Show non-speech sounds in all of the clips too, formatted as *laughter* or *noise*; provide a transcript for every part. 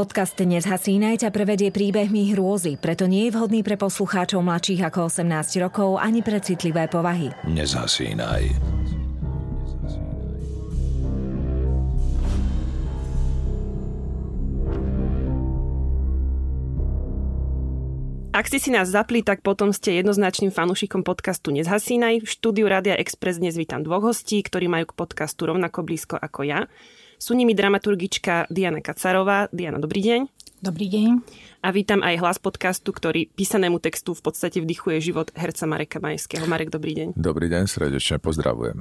Podcast Nezhasínaj ťa prevedie príbehmi hrôzy, preto nie je vhodný pre poslucháčov mladších ako 18 rokov ani pre citlivé povahy. Nezhasínaj. Ak ste si nás zapli, tak potom ste jednoznačným fanúšikom podcastu Nezhasínaj. V štúdiu Rádia Express dnes vítam dvoch hostí, ktorí majú k podcastu rovnako blízko ako ja. Sú nimi dramaturgička Diana Kacarová. Diana, dobrý deň. Dobrý deň. A vítam aj hlas podcastu, ktorý písanému textu v podstate vdychuje život herca Mareka Majského. Marek, dobrý deň. Dobrý deň, srdečne pozdravujem.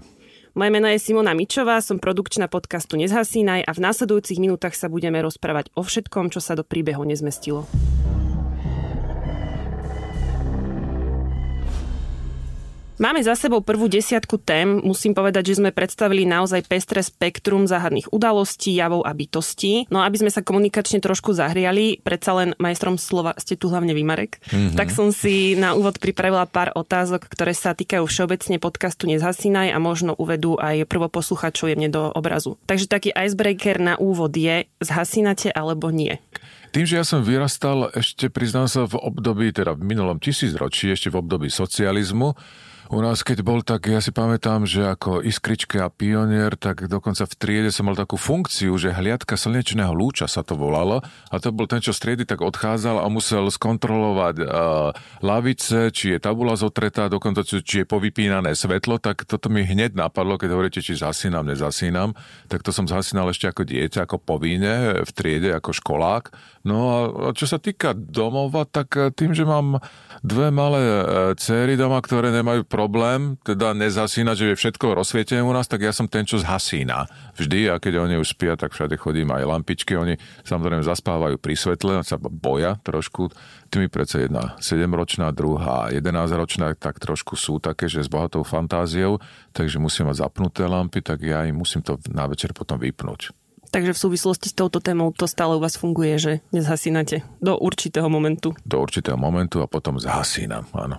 Moje meno je Simona Mičová, som produkčná podcastu Nezhasínaj a v následujúcich minútach sa budeme rozprávať o všetkom, čo sa do príbehu nezmestilo. Máme za sebou prvú desiatku tém. Musím povedať, že sme predstavili naozaj pestré spektrum záhadných udalostí, javov a bytostí. No aby sme sa komunikačne trošku zahriali, predsa len majstrom slova ste tu hlavne Vymarek, mm-hmm. tak som si na úvod pripravila pár otázok, ktoré sa týkajú všeobecne podcastu Nezhasínaj a možno uvedú aj prvoposluchačov jemne do obrazu. Takže taký icebreaker na úvod je, zhasínate alebo nie? Tým, že ja som vyrastal ešte, priznám sa, v období, teda v minulom tisícročí, ešte v období socializmu, u nás, keď bol, tak ja si pamätám, že ako iskrička a pionier, tak dokonca v triede som mal takú funkciu, že hliadka slnečného lúča sa to volalo. A to bol ten, čo z triedy tak odchádzal a musel skontrolovať uh, lavice, či je tabula zotretá, dokonca či je povypínané svetlo, tak toto mi hneď napadlo, keď hovoríte, či zasínam, nezasínam, tak to som zasínal ešte ako dieťa, ako povinne v triede, ako školák. No a čo sa týka domova, tak tým, že mám dve malé e, céry doma, ktoré nemajú problém, teda nezhasína, že je všetko rozsvietené u nás, tak ja som ten, čo zhasína. Vždy, a keď oni už spia, tak všade chodím aj lampičky, oni samozrejme zaspávajú pri svetle, sa boja trošku. Tými predsa jedna 7-ročná, druhá 11-ročná, tak trošku sú také, že s bohatou fantáziou, takže musím mať zapnuté lampy, tak ja im musím to na večer potom vypnúť. Takže v súvislosti s touto témou to stále u vás funguje, že nezhasínate do určitého momentu. Do určitého momentu a potom zhasínam, áno.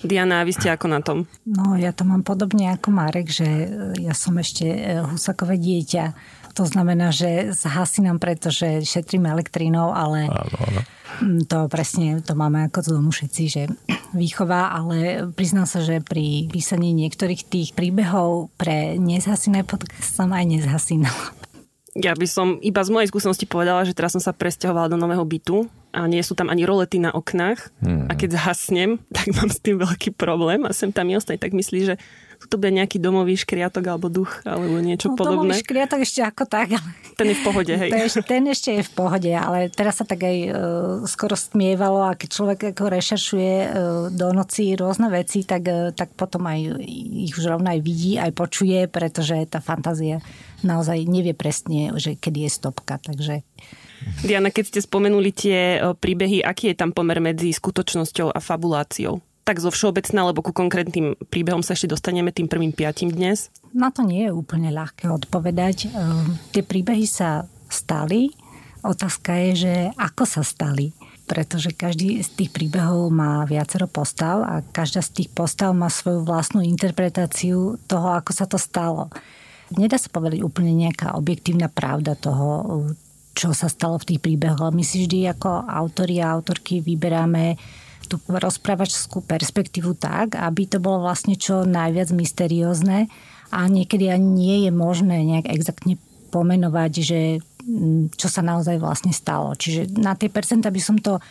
Diana, a vy ste ako na tom? No, ja to mám podobne ako Marek, že ja som ešte e, husakové dieťa. To znamená, že zhasínam, pretože šetrím elektrínou, ale áno, áno. to presne, to máme ako to domu všetci, že *clears throat* výchova, ale priznám sa, že pri písaní niektorých tých príbehov pre nezhasínané podcast som aj nezhasínala. *laughs* Ja by som iba z mojej skúsenosti povedala, že teraz som sa presťahovala do nového bytu a nie sú tam ani rolety na oknách hmm. a keď zhasnem, *laughs* tak mám s tým veľký problém a sem tam ostane, tak myslí, že to bude nejaký domový škriatok alebo duch alebo niečo no, podobné. Domový škriatok ešte ako tak. Ale... Ten je v pohode, hej. *laughs* Ten, ten ešte je v pohode, ale teraz sa tak aj uh, skoro stmievalo a keď človek ako rešeršuje uh, do noci rôzne veci, tak, uh, tak potom aj ich už rovno aj vidí, aj počuje, pretože tá fantázia naozaj nevie presne, že kedy je stopka. Takže Diana, keď ste spomenuli tie príbehy, aký je tam pomer medzi skutočnosťou a fabuláciou? tak zo všeobecná, lebo ku konkrétnym príbehom sa ešte dostaneme tým prvým piatim dnes? Na to nie je úplne ľahké odpovedať. Ehm, tie príbehy sa stali. Otázka je, že ako sa stali pretože každý z tých príbehov má viacero postav a každá z tých postav má svoju vlastnú interpretáciu toho, ako sa to stalo. Nedá sa povedať úplne nejaká objektívna pravda toho, čo sa stalo v tých príbehoch, ale my si vždy ako autori a autorky vyberáme tú rozprávačskú perspektívu tak, aby to bolo vlastne čo najviac mysteriózne a niekedy ani nie je možné nejak exaktne pomenovať, že čo sa naozaj vlastne stalo. Čiže na tie percenta by som to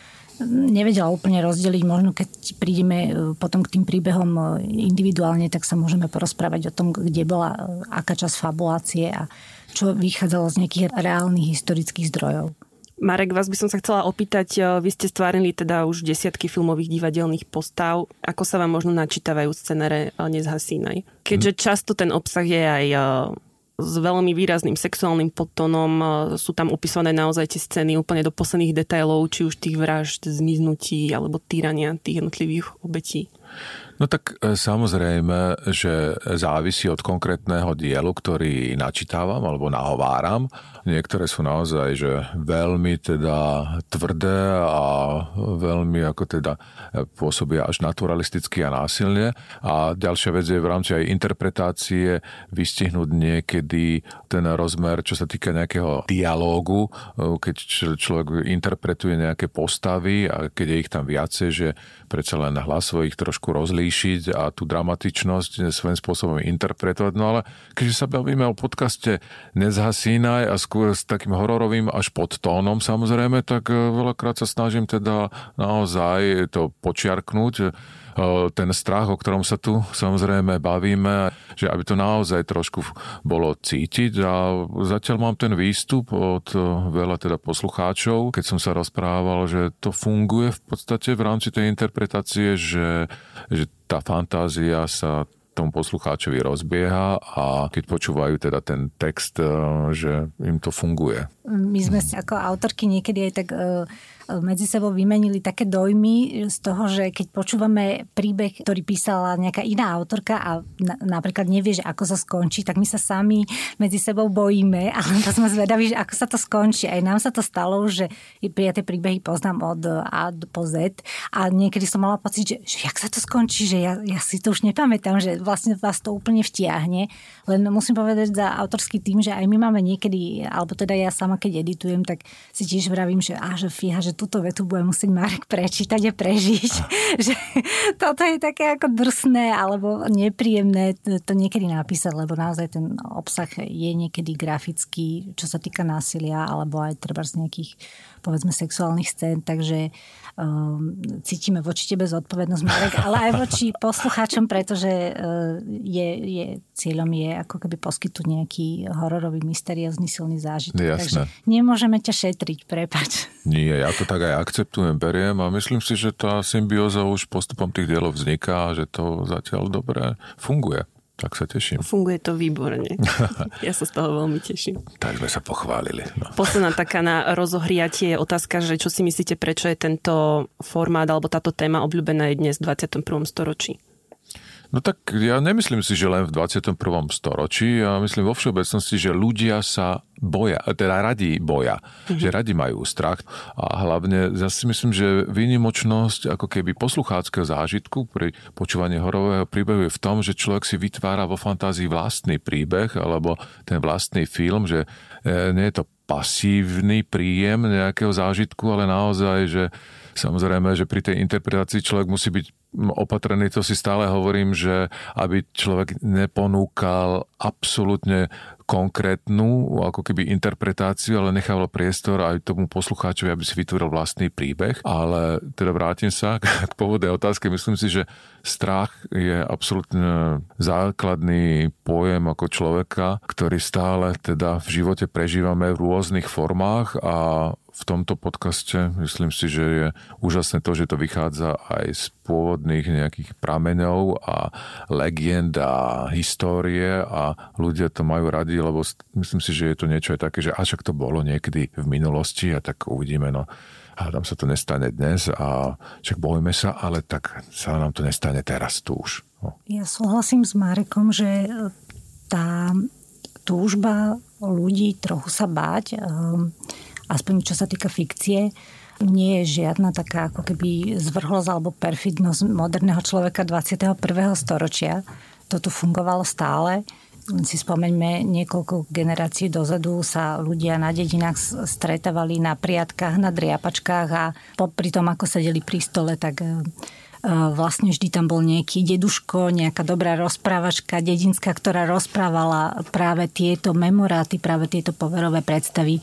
nevedela úplne rozdeliť. Možno keď prídeme e, potom k tým príbehom e, individuálne, tak sa môžeme porozprávať o tom, kde bola e, aká časť fabulácie a čo vychádzalo z nejakých reálnych historických zdrojov. Marek, vás by som sa chcela opýtať, vy ste stvárili teda už desiatky filmových divadelných postav. Ako sa vám možno načítavajú scenere Nezhasínaj? Keďže často ten obsah je aj s veľmi výrazným sexuálnym podtonom. E, sú tam opisované naozaj tie scény úplne do posledných detailov, či už tých vražd, zmiznutí alebo týrania tých jednotlivých obetí. No tak e, samozrejme, že závisí od konkrétneho dielu, ktorý načítavam alebo nahováram. Niektoré sú naozaj že veľmi teda tvrdé a veľmi ako teda pôsobia až naturalisticky a násilne. A ďalšia vec je v rámci aj interpretácie vystihnúť niekedy ten rozmer, čo sa týka nejakého dialógu, e, keď človek interpretuje nejaké postavy a keď je ich tam viacej, že predsa len hlasovo ich trošku rozlíšiť a tú dramatičnosť svojím spôsobom interpretovať. No ale keďže sa bavíme o podcaste Nezhasínaj a skôr s takým hororovým až pod tónom samozrejme, tak e, veľakrát sa snažím teda naozaj to počiarknúť ten strach, o ktorom sa tu samozrejme bavíme, že aby to naozaj trošku bolo cítiť a zatiaľ mám ten výstup od veľa teda poslucháčov, keď som sa rozprával, že to funguje v podstate v rámci tej interpretácie, že, že tá fantázia sa tomu poslucháčovi rozbieha a keď počúvajú teda ten text, že im to funguje. My sme si ako autorky niekedy aj tak medzi sebou vymenili také dojmy z toho, že keď počúvame príbeh, ktorý písala nejaká iná autorka a na, napríklad nevie, že ako sa skončí, tak my sa sami medzi sebou bojíme, *laughs* ale to sme zvedaví, že ako sa to skončí. Aj nám sa to stalo, že ja tie príbehy poznám od A po Z a niekedy som mala pocit, že, že jak sa to skončí, že ja, ja si to už nepamätám, že vlastne vás to úplne vtiahne. Len musím povedať za autorský tým, že aj my máme niekedy, alebo teda ja sama keď editujem, tak si tiež vravím, že, á, že fíha, že túto vetu bude musieť Marek prečítať a prežiť. *laughs* že toto je také ako drsné alebo nepríjemné to niekedy napísať, lebo naozaj ten obsah je niekedy grafický, čo sa týka násilia alebo aj treba z nejakých povedzme sexuálnych scén, takže um, cítime voči tebe zodpovednosť, Marek, ale aj voči *laughs* poslucháčom, pretože uh, je, je, cieľom je ako keby poskytnúť nejaký hororový, mysteriózny, silný zážitok. Jasné. Takže nemôžeme ťa šetriť, prepač. Nie, ja to tak aj akceptujem, beriem a myslím si, že tá symbióza už postupom tých dielov vzniká že to zatiaľ dobre funguje. Tak sa teším. Funguje to výborne. *laughs* Ja sa z toho veľmi teším. Tak sme sa pochválili. No. Posledná taká na rozohriatie je otázka, že čo si myslíte, prečo je tento formát alebo táto téma obľúbená aj dnes v 21. storočí? No tak ja nemyslím si, že len v 21. storočí, ja myslím vo všeobecnosti, že ľudia sa boja, teda radi boja, mm-hmm. že radi majú strach a hlavne ja si myslím, že výnimočnosť ako keby poslucháckého zážitku pri počúvaní horového príbehu je v tom, že človek si vytvára vo fantázii vlastný príbeh alebo ten vlastný film, že e, nie je to pasívny príjem nejakého zážitku, ale naozaj, že samozrejme, že pri tej interpretácii človek musí byť opatrený, to si stále hovorím, že aby človek neponúkal absolútne konkrétnu ako keby interpretáciu, ale nechával priestor aj tomu poslucháčovi, aby si vytvoril vlastný príbeh. Ale teda vrátim sa k pôvodnej otázke. Myslím si, že strach je absolútne základný pojem ako človeka, ktorý stále teda v živote prežívame v rôznych formách a v tomto podcaste. Myslím si, že je úžasné to, že to vychádza aj z pôvodných nejakých prameňov a legend a histórie a ľudia to majú radi, lebo myslím si, že je to niečo aj také, že až to bolo niekedy v minulosti a tak uvidíme, no hádam sa to nestane dnes a však bojme sa, ale tak sa nám to nestane teraz tu už. No. Ja súhlasím s Marekom, že tá túžba ľudí trochu sa báť um, aspoň čo sa týka fikcie, nie je žiadna taká ako keby zvrhlosť alebo perfidnosť moderného človeka 21. storočia. To fungovalo stále. Si spomeňme, niekoľko generácií dozadu sa ľudia na dedinách stretávali na priatkách, na driapačkách a popri tom, ako sedeli pri stole, tak vlastne vždy tam bol nejaký deduško, nejaká dobrá rozprávačka dedinská, ktorá rozprávala práve tieto memoráty, práve tieto poverové predstavy.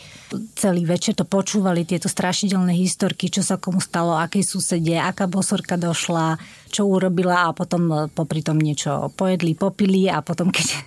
Celý večer to počúvali, tieto strašidelné historky, čo sa komu stalo, akej susede, aká bosorka došla, čo urobila a potom e, popri tom niečo pojedli, popili a potom *laughs* keď e,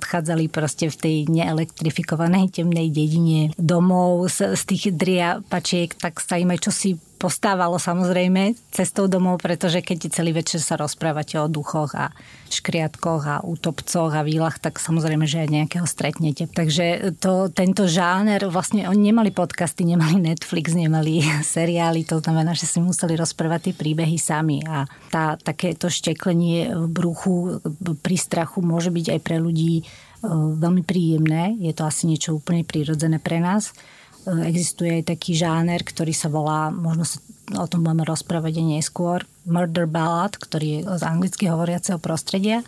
odchádzali proste v tej neelektrifikovanej temnej dedine domov z, z tých driapačiek, tak sa im aj čosi postávalo samozrejme cestou domov, pretože keď celý večer sa rozprávate o duchoch a škriatkoch a útopcoch a výlach, tak samozrejme, že aj nejakého stretnete. Takže to, tento žáner, vlastne oni nemali podcasty, nemali Netflix, nemali *laughs* seriály, to znamená, že si museli rozprávať tie príbehy sami a tá, takéto šteklenie v bruchu pri strachu môže byť aj pre ľudí e, veľmi príjemné. Je to asi niečo úplne prírodzené pre nás existuje aj taký žáner, ktorý sa volá, možno sa o tom budeme rozprávať aj neskôr, murder ballad, ktorý je z anglicky hovoriaceho prostredia,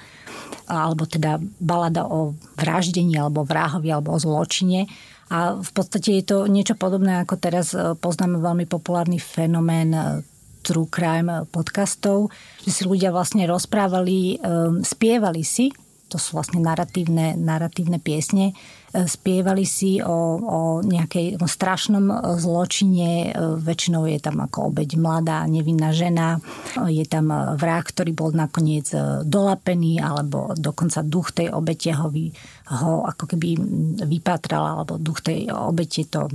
alebo teda balada o vraždení, alebo vrahovi, alebo o zločine. A v podstate je to niečo podobné, ako teraz e, poznáme veľmi populárny fenomén e, true crime podcastov, že si ľudia vlastne rozprávali, spievali si, to sú vlastne narratívne, narratívne piesne, spievali si o, o nejakej o strašnom zločine. Väčšinou je tam ako obeď mladá, nevinná žena. Je tam vrah, ktorý bol nakoniec dolapený, alebo dokonca duch tej obete ho, vy, ho ako keby vypatral, alebo duch tej obete to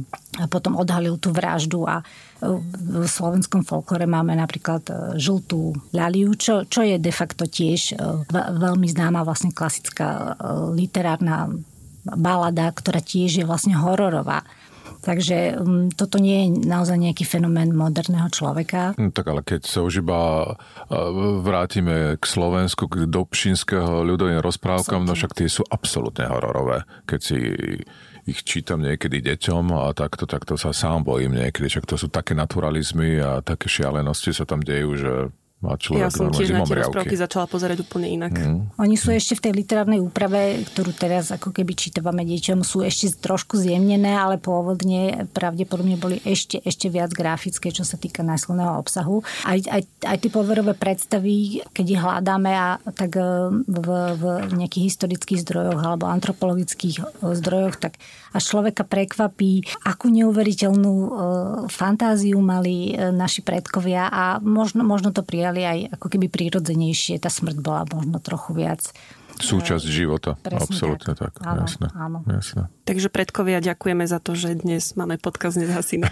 potom odhalil tú vraždu a v slovenskom folklore máme napríklad žltú ľaliu, čo, čo je de facto tiež veľmi známa vlastne klasická literárna balada, ktorá tiež je vlastne hororová. Takže um, toto nie je naozaj nejaký fenomén moderného človeka. No, tak ale keď sa už iba vrátime k Slovensku, k dobšinského ľudovým rozprávkam, no však tie sú absolútne hororové. Keď si ich čítam niekedy deťom a takto, takto sa sám bojím niekedy. Však to sú také naturalizmy a také šialenosti sa tam dejú, že a človek ja som tiež na tie rozprávky začala pozerať úplne inak. Mm. Oni sú ešte v tej literárnej úprave, ktorú teraz ako keby čítavame deťom, sú ešte trošku zjemnené, ale pôvodne pravdepodobne boli ešte, ešte viac grafické, čo sa týka násilného obsahu. Aj, aj, aj tie poverové predstavy, keď ich hľadáme, a, tak e, v, v nejakých historických zdrojoch alebo antropologických e, zdrojoch, tak až človeka prekvapí, akú neuveriteľnú e, fantáziu mali naši predkovia a možno, možno to prijali prijali aj ako keby prírodzenejšie. Tá smrť bola možno trochu viac súčasť e, života. Presne Absolutne tak. tak. Áno, jasné, áno. jasné. Takže predkovia, ďakujeme za to, že dnes máme podkaz Nezhasina.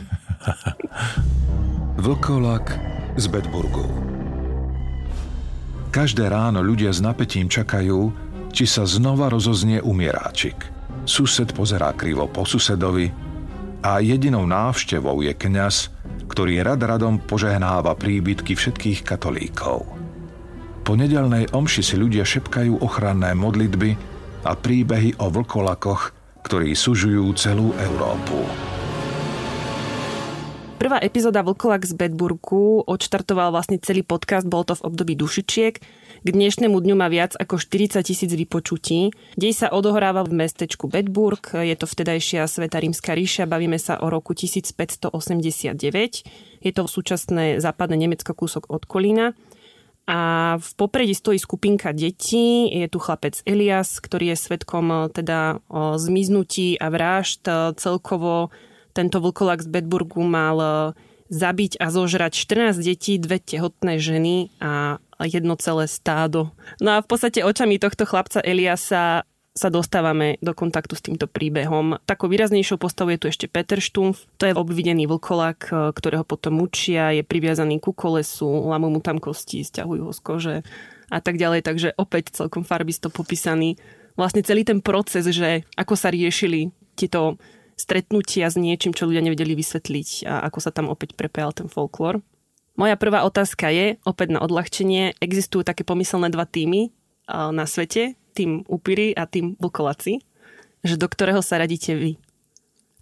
*laughs* Vlkolak z Bedburgu Každé ráno ľudia s napätím čakajú, či sa znova rozoznie umieráčik. Sused pozerá krivo po susedovi a jedinou návštevou je kňaz, ktorý rad radom požehnáva príbytky všetkých katolíkov. Po nedelnej omši si ľudia šepkajú ochranné modlitby a príbehy o vlkolakoch, ktorí sužujú celú Európu. Prvá epizóda Vlkolak z Bedburgu odštartoval vlastne celý podcast, bol to v období dušičiek, k dnešnému dňu má viac ako 40 tisíc vypočutí. Dej sa odohráva v mestečku Bedburg, je to vtedajšia Sveta rímska ríša, bavíme sa o roku 1589. Je to súčasné západné Nemecko kúsok od Kolína. A v popredí stojí skupinka detí, je tu chlapec Elias, ktorý je svetkom teda zmiznutí a vražd. Celkovo tento vlkolak z Bedburgu mal zabiť a zožrať 14 detí, dve tehotné ženy a jedno celé stádo. No a v podstate očami tohto chlapca Eliasa sa dostávame do kontaktu s týmto príbehom. Takou výraznejšou postavou je tu ešte Peter Štumf. To je obvidený vlkolak, ktorého potom mučia, je priviazaný ku kolesu, lamú mu tam kosti, stiahujú ho z kože a tak ďalej. Takže opäť celkom farbisto popísaný vlastne celý ten proces, že ako sa riešili tieto stretnutia s niečím, čo ľudia nevedeli vysvetliť a ako sa tam opäť prepájal ten folklór. Moja prvá otázka je, opäť na odľahčenie, existujú také pomyselné dva týmy na svete, tým upíry a tým vlkolaci, že do ktorého sa radíte vy?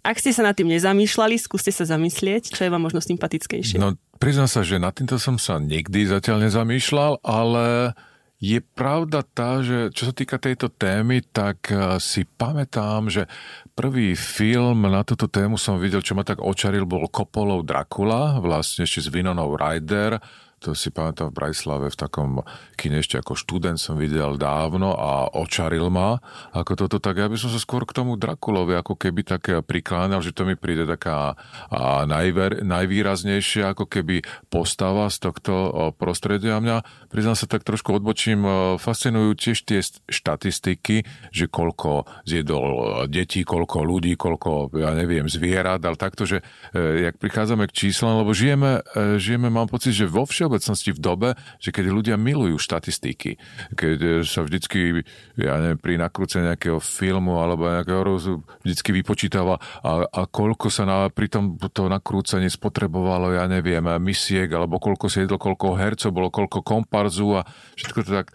Ak ste sa nad tým nezamýšľali, skúste sa zamyslieť, čo je vám možno sympatickejšie. No, priznám sa, že nad týmto som sa nikdy zatiaľ nezamýšľal, ale je pravda tá, že čo sa týka tejto témy, tak eh, si pamätám, že prvý film na túto tému som videl, čo ma tak očaril, bol Kopolov Dracula, vlastne ešte s Vinonou Ryder. To si pamätám v Brajslave v takom kine ešte ako študent som videl dávno a očaril ma ako toto, tak ja by som sa skôr k tomu Drakulovi ako keby tak prikláňal, že to mi príde taká a najver, najvýraznejšia ako keby postava z tohto prostredia. A mňa, priznám sa, tak trošku odbočím, fascinujú tiež tie štatistiky, že koľko zjedol detí, koľko ľudí, koľko, ja neviem, zvierat, ale takto, že e, jak prichádzame k číslam, lebo žijeme, e, žijeme, mám pocit, že vo všeobecnosti v dobe, že keď ľudia milujú štatistiky, keď e, sa vždycky, ja neviem, pri nakrúcení nejakého filmu alebo nejakého rozu vždycky vypočítava a, a koľko sa na, pri tom to nakrúcanie spotrebovalo, ja neviem, misiek, alebo koľko si jedlo, koľko hercov bolo, koľko komparzu a všetko to tak,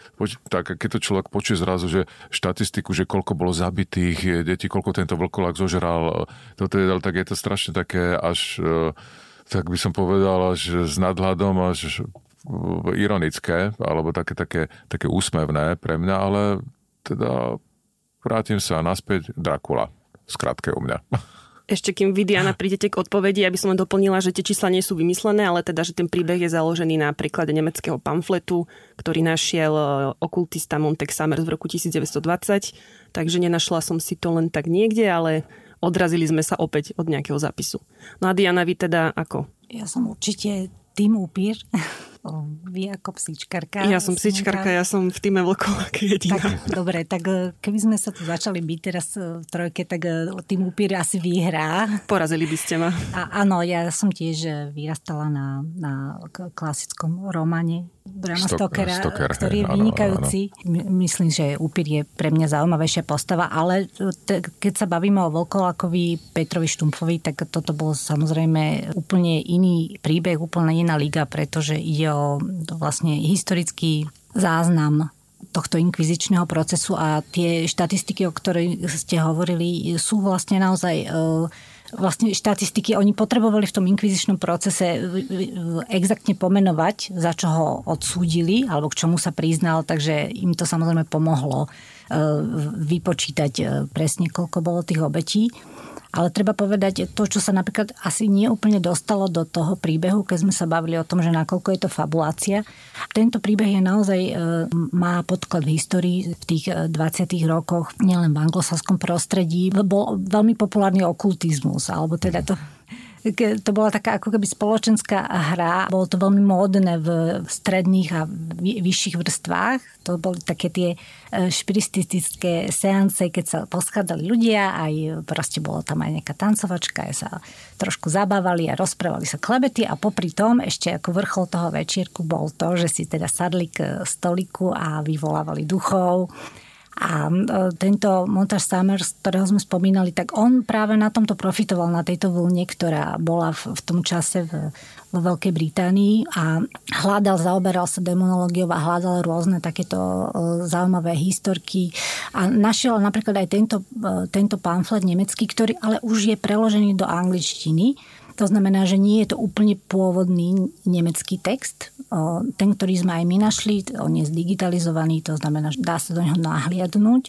tak keď to človek počuje zrazu, že štatistiku, že koľko bolo zabitých detí, koľko tento vlkolák zožral, toto je, tak je to strašne také až tak by som povedal, až s nadhľadom, až ironické, alebo také, také, také úsmevné pre mňa, ale teda vrátim sa naspäť Dracula. Skrátke u mňa. Ešte kým vy, Diana, prídete k odpovedi, aby som len doplnila, že tie čísla nie sú vymyslené, ale teda, že ten príbeh je založený na príklade nemeckého pamfletu, ktorý našiel e, okultista Montek Summers v roku 1920. Takže nenašla som si to len tak niekde, ale odrazili sme sa opäť od nejakého zápisu. No a Diana, vy teda ako? Ja som určite tým upír. Vy ako psíčkarka. Ja som psíčkarka, ja som v týme vlkoláky jediná. Tak, dobre, tak e, keby sme sa tu začali byť teraz e, v trojke, tak e, tým upír asi vyhrá. Porazili by ste ma. A, áno, ja som tiež vyrastala na, na klasickom romane Brama Stokera, Stoker, ktorý je vynikajúci. Áno, áno. Myslím, že Upír je pre mňa zaujímavejšia postava, ale te, keď sa bavíme o Volkolákovi, Petrovi Štumpfovi, tak toto bol samozrejme úplne iný príbeh, úplne iná liga, pretože ide o vlastne historický záznam tohto inkvizičného procesu a tie štatistiky, o ktorých ste hovorili, sú vlastne naozaj vlastne štatistiky, oni potrebovali v tom inkvizičnom procese exaktne pomenovať, za čo ho odsúdili, alebo k čomu sa priznal, takže im to samozrejme pomohlo e, vypočítať e, presne, koľko bolo tých obetí. Ale treba povedať to, čo sa napríklad asi nie úplne dostalo do toho príbehu, keď sme sa bavili o tom, že nakoľko je to fabulácia. Tento príbeh je naozaj, e, má podklad v histórii v tých 20. E, rokoch, nielen v anglosaskom prostredí. Bol veľmi populárny okultizmus, alebo teda to to bola taká ako keby spoločenská hra. Bolo to veľmi módne v stredných a vyšších vrstvách. To boli také tie e, špiristické seance, keď sa poschádzali ľudia, aj proste bolo tam aj nejaká tancovačka, aj sa trošku zabávali a rozprávali sa klebety a popri tom ešte ako vrchol toho večierku bol to, že si teda sadli k stoliku a vyvolávali duchov a e, tento Montage Summers, ktorého sme spomínali, tak on práve na tomto profitoval, na tejto vlne, ktorá bola v, v tom čase v, vo Veľkej Británii a hľadal, zaoberal sa demonológiou a hľadal rôzne takéto e, zaujímavé historky. A našiel napríklad aj tento, e, tento pamflet nemecký, ktorý ale už je preložený do angličtiny to znamená, že nie je to úplne pôvodný nemecký text. Ten, ktorý sme aj my našli, on je zdigitalizovaný, to znamená, že dá sa do neho nahliadnúť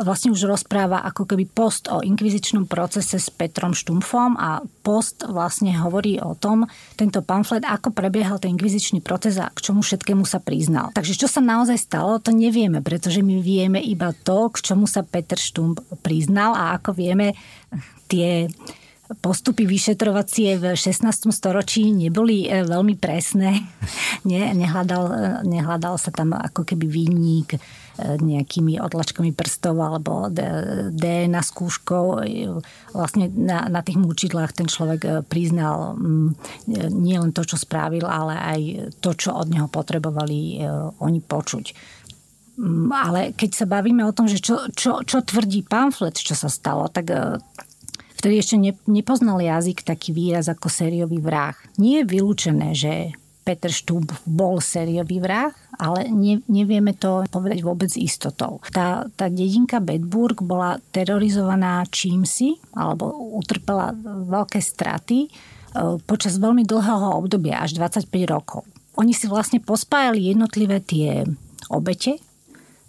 vlastne už rozpráva ako keby post o inkvizičnom procese s Petrom Štumfom a post vlastne hovorí o tom, tento pamflet, ako prebiehal ten inkvizičný proces a k čomu všetkému sa priznal. Takže čo sa naozaj stalo, to nevieme, pretože my vieme iba to, k čomu sa Peter Štump priznal a ako vieme tie postupy vyšetrovacie v 16. storočí neboli e, veľmi presné. *laughs* Nie, nehľadal, e, nehľadal sa tam ako keby výnik e, nejakými odlačkami prstov alebo DNA skúškou. Vlastne na, na tých múčidlách ten človek priznal nie len to, čo spravil, ale aj to, čo od neho potrebovali oni počuť. Ale keď sa bavíme o tom, že čo, čo, čo tvrdí pamflet, čo sa stalo, tak vtedy ešte nepoznal jazyk taký výraz ako sériový vrah. Nie je vylúčené, že Peter Štúb bol sériový vrah, ale ne, nevieme to povedať vôbec istotou. Tá, tá dedinka Bedburg bola terorizovaná čímsi, alebo utrpela veľké straty e, počas veľmi dlhého obdobia, až 25 rokov. Oni si vlastne pospájali jednotlivé tie obete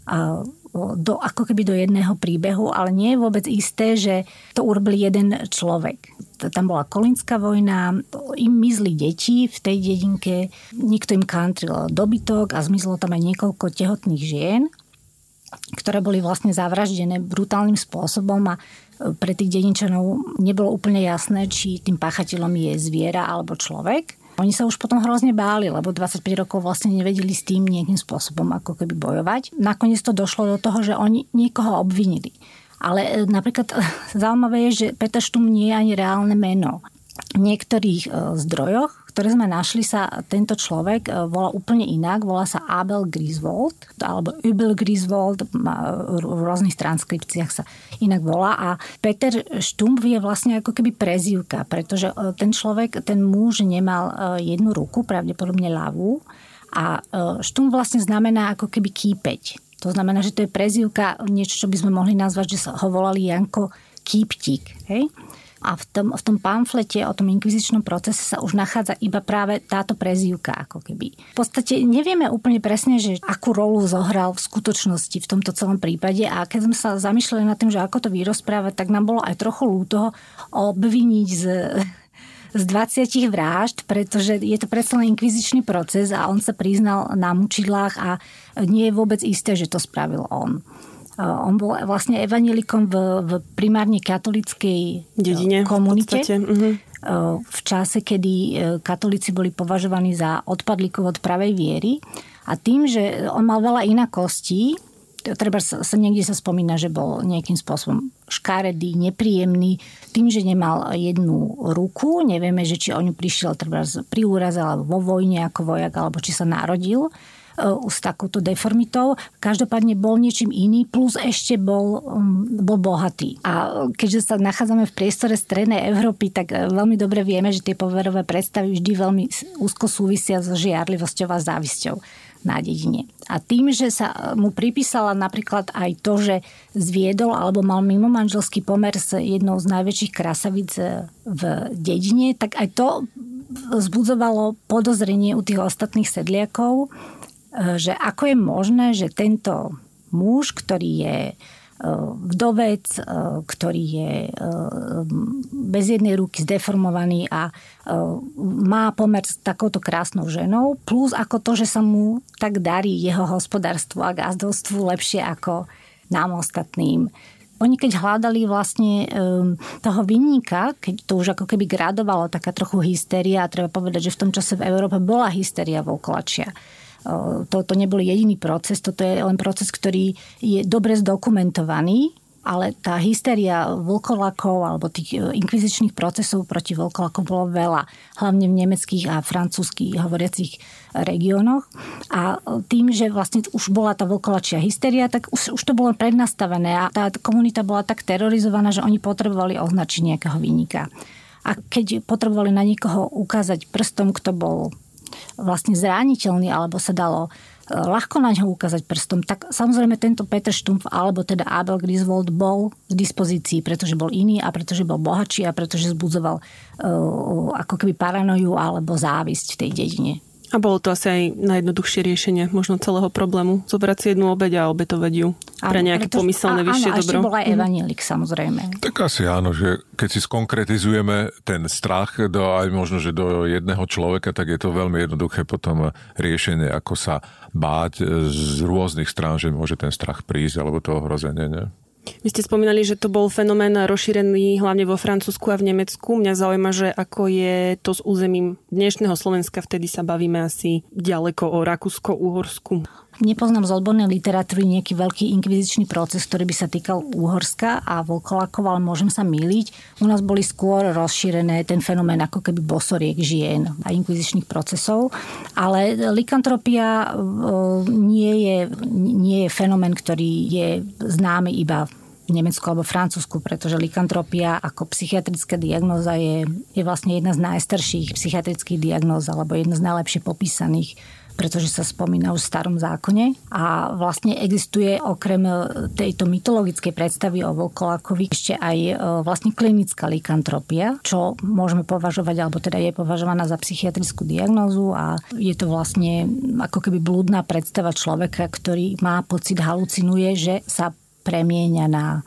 a do, ako keby do jedného príbehu, ale nie je vôbec isté, že to urobil jeden človek. Tam bola Kolinská vojna, im mizli deti v tej dedinke, niekto im kantril dobytok a zmizlo tam aj niekoľko tehotných žien ktoré boli vlastne zavraždené brutálnym spôsobom a e, pre tých dedinčanov nebolo úplne jasné, či tým páchateľom je zviera alebo človek. Oni sa už potom hrozne báli, lebo 25 rokov vlastne nevedeli s tým nejakým spôsobom ako keby bojovať. Nakoniec to došlo do toho, že oni niekoho obvinili. Ale e, napríklad *laughs* zaujímavé je, že Peter Štum nie je ani reálne meno. V niektorých e, zdrojoch ktoré sme našli, sa tento človek e, volá úplne inak. Volá sa Abel Griswold, alebo Übel Griswold, v rôznych transkripciách sa inak volá. A Peter Štump je vlastne ako keby prezývka, pretože e, ten človek, ten muž nemal e, jednu ruku, pravdepodobne ľavú. A štum vlastne znamená ako keby kýpeť. To znamená, že to je prezývka, niečo, čo by sme mohli nazvať, že sa ho volali Janko Kýptik. Hej? A v tom, v tom pamflete o tom inkvizičnom procese sa už nachádza iba práve táto prezývka, ako keby. V podstate nevieme úplne presne, že akú rolu zohral v skutočnosti v tomto celom prípade a keď sme sa zamýšľali nad tým, že ako to vyrozprávať, tak nám bolo aj trochu ľúto obviniť z z 20 vražd, pretože je to predsa len inkvizičný proces a on sa priznal na mučidlách a nie je vôbec isté, že to spravil on. On bol vlastne evanelikom v, v primárne katolickej dedine komunite. V, uh-huh. v čase, kedy e, katolíci boli považovaní za odpadlíkov od pravej viery. A tým, že on mal veľa inakostí, treba sa, sa niekde sa spomína, že bol nejakým spôsobom škaredý, nepríjemný, tým, že nemal jednu ruku, nevieme, že či o ňu prišiel treba pri úraze alebo vo vojne ako vojak, alebo či sa narodil E, s takouto deformitou. Každopádne bol niečím iný, plus ešte bol, um, bol bohatý. A keďže sa nachádzame v priestore strednej Európy, tak e, veľmi dobre vieme, že tie poverové predstavy vždy veľmi úzko súvisia so žiarlivosťou a závisťou na dedine. A tým, že sa mu pripísala napríklad aj to, že zviedol alebo mal mimo manželský pomer s jednou z najväčších krasavíc e, v dedine, tak aj to zbudzovalo podozrenie u tých ostatných sedliakov, E, že ako je možné, že tento muž, ktorý je e, vdovec, e, ktorý je bez jednej ruky zdeformovaný a má pomer s takouto krásnou ženou, plus ako to, že sa mu tak darí jeho hospodárstvo a gazdovstvu lepšie ako nám ostatným. Oni keď hľadali vlastne toho vinníka, keď to už ako keby gradovalo taká trochu hysteria, a treba povedať, že v tom čase v Európe bola hysteria volkolačia to, to nebol jediný proces, toto je len proces, ktorý je dobre zdokumentovaný, ale tá hysteria vlkolakov alebo tých e, inkvizičných procesov proti vlkolakom bolo veľa, hlavne v nemeckých a francúzských hovoriacich regiónoch. A tým, že vlastne už bola tá vlkolačia hysteria, tak už, už to bolo prednastavené a tá komunita bola tak terorizovaná, že oni potrebovali označiť nejakého vynika. A keď potrebovali na niekoho ukázať prstom, kto bol vlastne zraniteľný, alebo sa dalo e, ľahko na ňo ukázať prstom, tak samozrejme tento Peter Stumpf alebo teda Abel Griswold bol k dispozícii, pretože bol iný a pretože bol bohatší a pretože zbudzoval uh, ako keby paranoju alebo závisť v tej dedine. A bolo to asi aj najjednoduchšie riešenie možno celého problému. Zobrať si jednu obeď a obetovať ju pre nejaké preto, pomyselné vyššie dobro. Áno, bol aj mhm. evanielik, samozrejme. Tak asi áno, že keď si skonkretizujeme ten strach do, aj možno, že do jedného človeka, tak je to veľmi jednoduché potom riešenie, ako sa báť z rôznych strán, že môže ten strach prísť, alebo to ohrozenie. Ne? Vy ste spomínali, že to bol fenomén rozšírený hlavne vo Francúzsku a v Nemecku. Mňa zaujíma, že ako je to s územím dnešného Slovenska, vtedy sa bavíme asi ďaleko o Rakúsko-Uhorsku. Nepoznám z odbornej literatúry nejaký veľký inkvizičný proces, ktorý by sa týkal Úhorska a Volkolakov, ale môžem sa míliť. U nás boli skôr rozšírené ten fenomén ako keby bosoriek žien a inkvizičných procesov. Ale likantropia e, nie je, nie je fenomén, ktorý je známy iba v Nemecku alebo Francúzsku, pretože likantropia ako psychiatrická diagnóza je, je vlastne jedna z najstarších psychiatrických diagnóz alebo jedna z najlepšie popísaných pretože sa spomína už v starom zákone. A vlastne existuje okrem tejto mytologickej predstavy o Volkolákovi ešte aj e, vlastne klinická likantropia, čo môžeme považovať, alebo teda je považovaná za psychiatrickú diagnózu a je to vlastne ako keby blúdna predstava človeka, ktorý má pocit, halucinuje, že sa premieňa na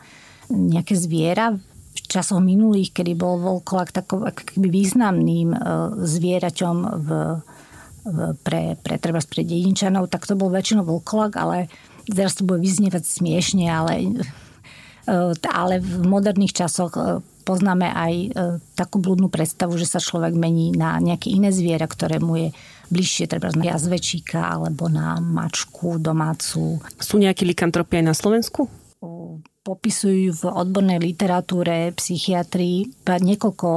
nejaké zviera, v časoch minulých, kedy bol volkolak takou významným e, zvieraťom v, pre, pre, treba pre dedinčanov, tak to bol väčšinou volkolak, ale teraz to bude vyznievať smiešne, ale, e, ale v moderných časoch e, poznáme aj takú blúdnu predstavu, že sa človek mení na nejaké iné zviera, ktoré mu je bližšie, treba na jazvečíka alebo na mačku domácu. Sú nejaké likantropie aj na Slovensku? popisujú v odbornej literatúre, psychiatrii niekoľko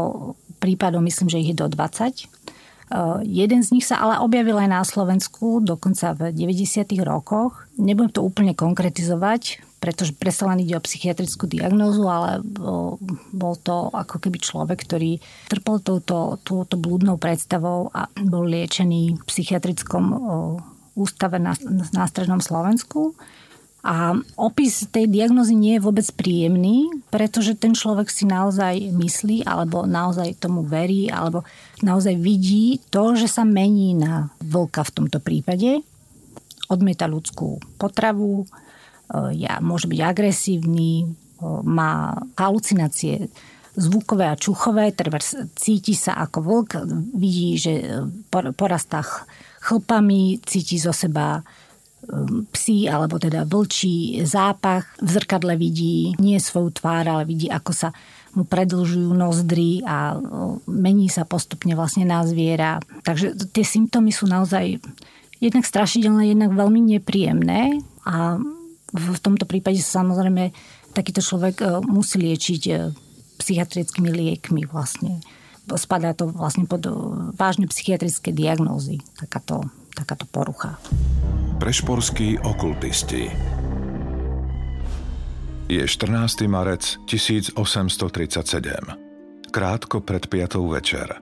prípadov, myslím, že ich je do 20. Uh, jeden z nich sa ale objavil aj na Slovensku, dokonca v 90. rokoch. Nebudem to úplne konkretizovať, pretože predsa len ide o psychiatrickú diagnózu, ale bol to ako keby človek, ktorý trpel touto, touto blúdnou predstavou a bol liečený v psychiatrickom ústave na, na strednom Slovensku. A opis tej diagnozy nie je vôbec príjemný, pretože ten človek si naozaj myslí, alebo naozaj tomu verí, alebo naozaj vidí to, že sa mení na vlka v tomto prípade. Odmieta ľudskú potravu, e, ja, môže byť agresívny, e, má halucinácie zvukové a čuchové, treba cíti sa ako vlk, vidí, že porastá chlpami, cíti zo seba psí alebo teda vlčí zápach. V zrkadle vidí nie svoju tvár, ale vidí, ako sa mu predlžujú nozdry a mení sa postupne vlastne na zviera. Takže tie symptómy sú naozaj jednak strašidelné, jednak veľmi nepríjemné a v tomto prípade sa samozrejme takýto človek musí liečiť e, psychiatrickými liekmi vlastne. Spadá to vlastne pod vážne psychiatrické diagnózy, takáto, takáto porucha. Prešporskí okultisti Je 14. marec 1837. Krátko pred 5. večer.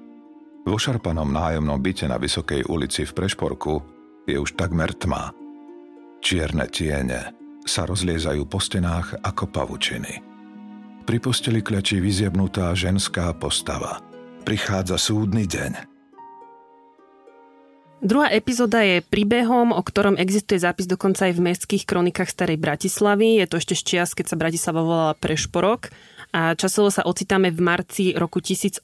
V ošarpanom nájomnom byte na Vysokej ulici v Prešporku je už takmer tma. Čierne tiene sa rozliezajú po stenách ako pavučiny. Pri posteli klečí vyziebnutá ženská postava. Prichádza súdny deň. Druhá epizóda je príbehom, o ktorom existuje zápis dokonca aj v mestských kronikách Starej Bratislavy. Je to ešte z čias, keď sa Bratislava volala Prešporok a časovo sa ocitáme v marci roku 1837.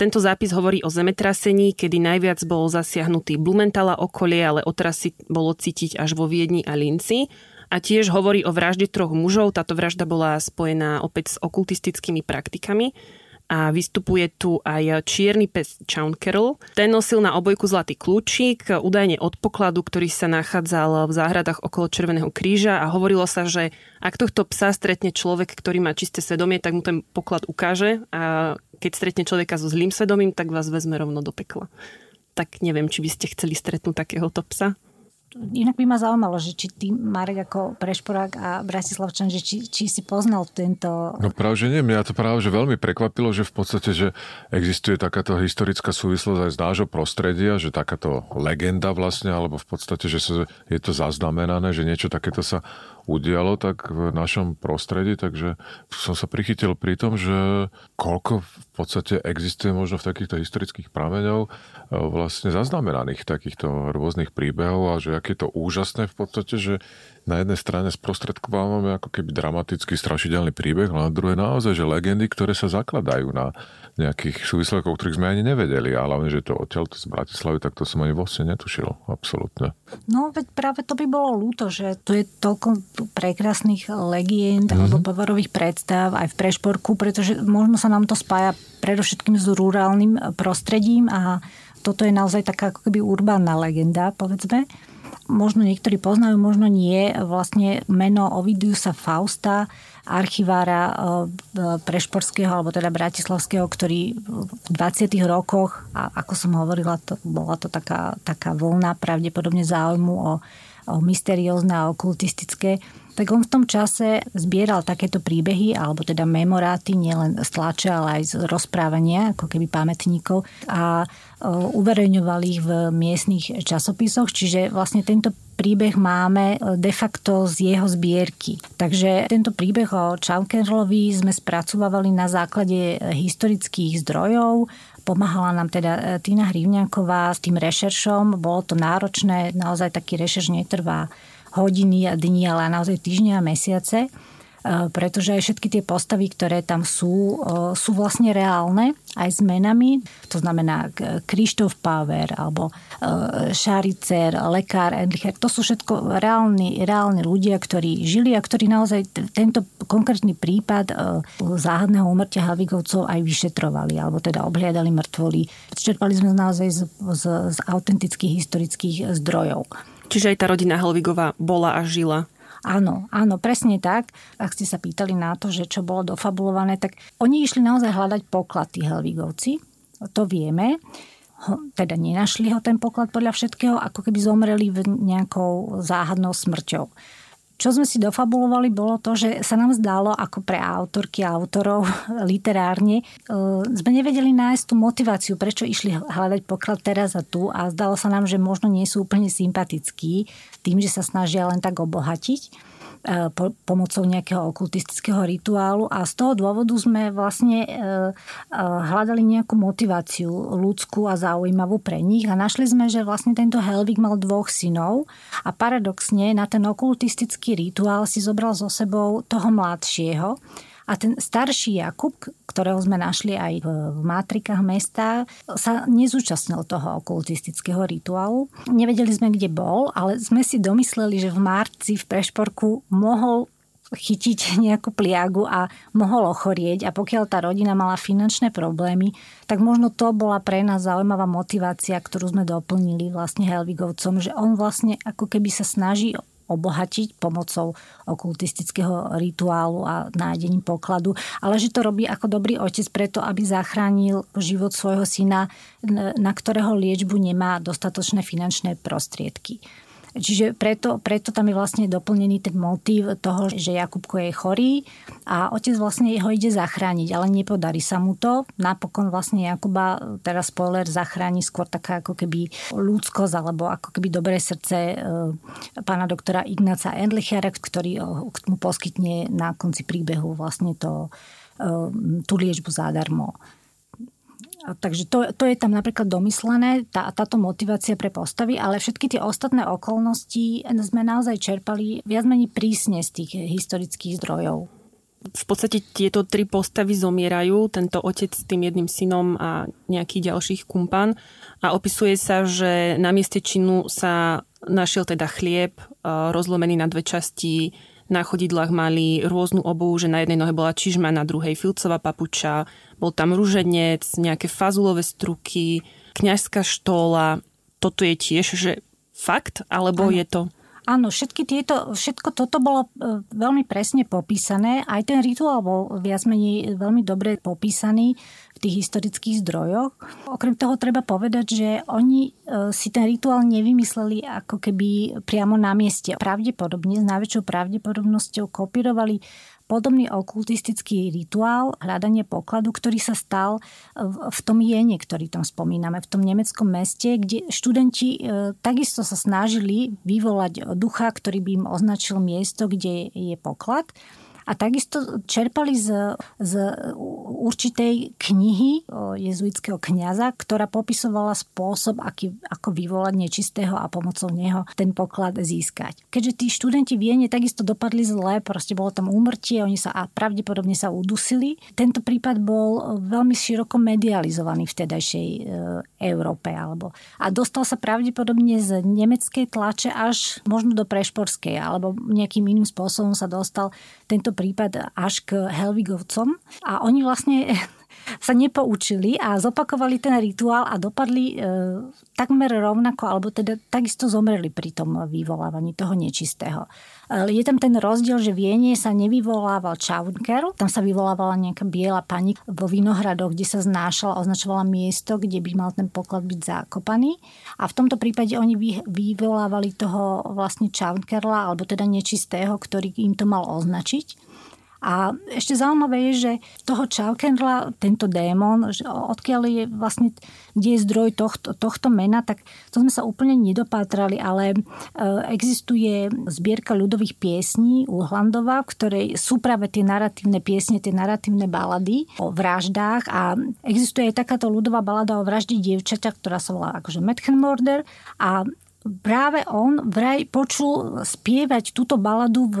Tento zápis hovorí o zemetrasení, kedy najviac bol zasiahnutý Blumentala okolie, ale otrasy bolo cítiť až vo Viedni a Linci. A tiež hovorí o vražde troch mužov. Táto vražda bola spojená opäť s okultistickými praktikami a vystupuje tu aj čierny pes Chownkerl. Ten nosil na obojku zlatý kľúčik, údajne od pokladu, ktorý sa nachádzal v záhradách okolo Červeného kríža a hovorilo sa, že ak tohto psa stretne človek, ktorý má čisté svedomie, tak mu ten poklad ukáže a keď stretne človeka so zlým svedomím, tak vás vezme rovno do pekla. Tak neviem, či by ste chceli stretnúť takéhoto psa inak by ma zaujímalo, že či ty, Marek, ako Prešporák a Bratislavčan, že či, či si poznal tento... No práve, že nie. Mňa to práve, že veľmi prekvapilo, že v podstate, že existuje takáto historická súvislosť aj z nášho prostredia, že takáto legenda vlastne, alebo v podstate, že sa, je to zaznamenané, že niečo takéto sa udialo tak v našom prostredí, takže som sa prichytil pri tom, že koľko v podstate existuje možno v takýchto historických prameňov e, vlastne zaznamenaných takýchto rôznych príbehov a že aké to úžasné v podstate, že na jednej strane sprostredkovávame ako keby dramatický, strašidelný príbeh, ale na druhej naozaj, že legendy, ktoré sa zakladajú na nejakých súvisloch, o ktorých sme ani nevedeli, ale hlavne, že to odtiaľ z Bratislavy, tak to som ani vlastne netušil, absolútne. No, veď práve to by bolo ľúto, že tu je toľko prekrásnych legend mm-hmm. alebo bavarových predstav aj v Prešporku, pretože možno sa nám to spája predovšetkým s rurálnym prostredím a toto je naozaj taká ako keby urbánna legenda, povedzme možno niektorí poznajú, možno nie, vlastne meno Ovidiusa Fausta, archivára e, Prešporského, alebo teda Bratislavského, ktorý v 20. rokoch, a ako som hovorila, to, bola to taká, taká vlna pravdepodobne záujmu o, o mysteriózne a okultistické, tak on v tom čase zbieral takéto príbehy, alebo teda memoráty, nielen z tlače, ale aj z rozprávania, ako keby pamätníkov a uverejňoval ich v miestnych časopisoch, čiže vlastne tento príbeh máme de facto z jeho zbierky. Takže tento príbeh o Čaukerlovi sme spracovávali na základe historických zdrojov, Pomáhala nám teda e, Tina Hrivňáková s tým rešeršom. Bolo to náročné, naozaj taký rešerš netrvá hodiny a dní, ale naozaj týždňa a mesiace. E, pretože aj všetky tie postavy, ktoré tam sú, e, sú vlastne reálne aj s menami. To znamená Krištof Power alebo Šaricer, lekár Endlicher. To sú všetko reálni, reálni ľudia, ktorí žili a ktorí naozaj tento konkrétny prípad záhadného umrtia Halvigovcov aj vyšetrovali alebo teda obhliadali mŕtvoly. Čerpali sme naozaj z, z, z autentických historických zdrojov. Čiže aj tá rodina Helvigová bola a žila Áno, áno, presne tak. Ak ste sa pýtali na to, že čo bolo dofabulované, tak oni išli naozaj hľadať poklad, tí Helvigovci. To vieme. Teda nenašli ho ten poklad podľa všetkého, ako keby zomreli v nejakou záhadnou smrťou. Čo sme si dofabulovali, bolo to, že sa nám zdalo, ako pre autorky a autorov *laughs* literárne, e, sme nevedeli nájsť tú motiváciu, prečo išli hľadať poklad teraz a tu a zdalo sa nám, že možno nie sú úplne sympatickí tým, že sa snažia len tak obohatiť E, pomocou nejakého okultistického rituálu a z toho dôvodu sme vlastne e, e, hľadali nejakú motiváciu ľudskú a zaujímavú pre nich a našli sme, že vlastne tento Helvig mal dvoch synov a paradoxne na ten okultistický rituál si zobral so sebou toho mladšieho, a ten starší Jakub, ktorého sme našli aj v, mátrikách mesta, sa nezúčastnil toho okultistického rituálu. Nevedeli sme, kde bol, ale sme si domysleli, že v marci v Prešporku mohol chytiť nejakú pliagu a mohol ochorieť a pokiaľ tá rodina mala finančné problémy, tak možno to bola pre nás zaujímavá motivácia, ktorú sme doplnili vlastne Helvigovcom, že on vlastne ako keby sa snaží obohatiť pomocou okultistického rituálu a nájdením pokladu, ale že to robí ako dobrý otec preto, aby zachránil život svojho syna, na ktorého liečbu nemá dostatočné finančné prostriedky. Čiže preto, preto tam je vlastne doplnený ten motív toho, že Jakubko je chorý a otec vlastne ho ide zachrániť, ale nepodarí sa mu to. Napokon vlastne Jakuba, teraz spoiler, zachráni skôr taká ako keby ľudskosť alebo ako keby dobré srdce e, pána doktora Ignáca Endlichera, ktorý mu poskytne na konci príbehu vlastne to, e, tú liečbu zadarmo. Takže to, to je tam napríklad domyslené, tá, táto motivácia pre postavy, ale všetky tie ostatné okolnosti sme naozaj čerpali viac menej prísne z tých historických zdrojov. V podstate tieto tri postavy zomierajú, tento otec s tým jedným synom a nejaký ďalších kumpan a opisuje sa, že na mieste činu sa našiel teda chlieb rozlomený na dve časti, na chodidlách mali rôznu obu, že na jednej nohe bola čižma, na druhej filcová papuča, bol tam ruženec, nejaké fazulové struky, kňažská štóla. Toto je tiež, že fakt, alebo ano. je to... Áno, všetky tieto, všetko toto bolo e, veľmi presne popísané. Aj ten rituál bol viac menej veľmi dobre popísaný v tých historických zdrojoch. Okrem toho treba povedať, že oni e, si ten rituál nevymysleli ako keby priamo na mieste. Pravdepodobne, s najväčšou pravdepodobnosťou kopírovali podobný okultistický rituál, hľadanie pokladu, ktorý sa stal v tom jene, ktorý tam spomíname, v tom nemeckom meste, kde študenti e, takisto sa snažili vyvolať ducha, ktorý by im označil miesto, kde je poklad a takisto čerpali z, z určitej knihy jezuitského kňaza, ktorá popisovala spôsob, aký, ako vyvolať nečistého a pomocou neho ten poklad získať. Keďže tí študenti Viene takisto dopadli zle, proste bolo tam úmrtie, oni sa a pravdepodobne sa udusili. Tento prípad bol veľmi široko medializovaný v tedajšej e, Európe. Alebo, a dostal sa pravdepodobne z nemeckej tlače až možno do prešporskej, alebo nejakým iným spôsobom sa dostal tento prípad až k Helvigovcom a oni vlastne *laughs* sa nepoučili a zopakovali ten rituál a dopadli e, takmer rovnako, alebo teda takisto zomreli pri tom vyvolávaní toho nečistého. E, je tam ten rozdiel, že v sa nevyvolával Čaunker, tam sa vyvolávala nejaká biela pani vo Vinohradoch, kde sa znášala, označovala miesto, kde by mal ten poklad byť zakopaný. A v tomto prípade oni vyvolávali toho vlastne Čaunkerla, alebo teda nečistého, ktorý im to mal označiť. A ešte zaujímavé je, že toho Čaukenrla, tento démon, že odkiaľ je vlastne, kde je zdroj tohto, tohto mena, tak to sme sa úplne nedopátrali, ale e, existuje zbierka ľudových piesní u Hlandova, v ktorej sú práve tie narratívne piesne, tie narratívne balady o vraždách a existuje aj takáto ľudová balada o vražde dievčaťa, ktorá sa volá akože Metchenmorder a práve on vraj počul spievať túto baladu v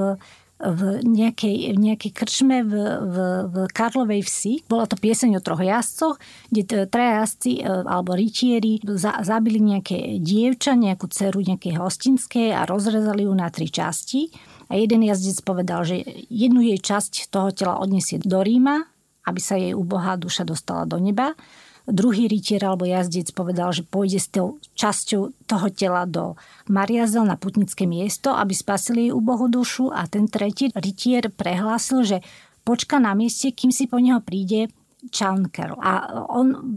v nejakej, v nejakej krčme v, v, v Karlovej vsi. Bola to pieseň o troch jazdcoch, kde traja jazdci e, alebo rytieri za, zabili nejaké dievča, nejakú dceru nejakej hostinskej a rozrezali ju na tri časti. A jeden jazdec povedal, že jednu jej časť toho tela odniesie do Ríma, aby sa jej ubohá duša dostala do neba druhý rytier alebo jazdec povedal, že pôjde s tou časťou toho tela do Mariazel na putnické miesto, aby spasili jej ubohú dušu a ten tretí rytier prehlásil, že počka na mieste, kým si po neho príde Chaunker. A on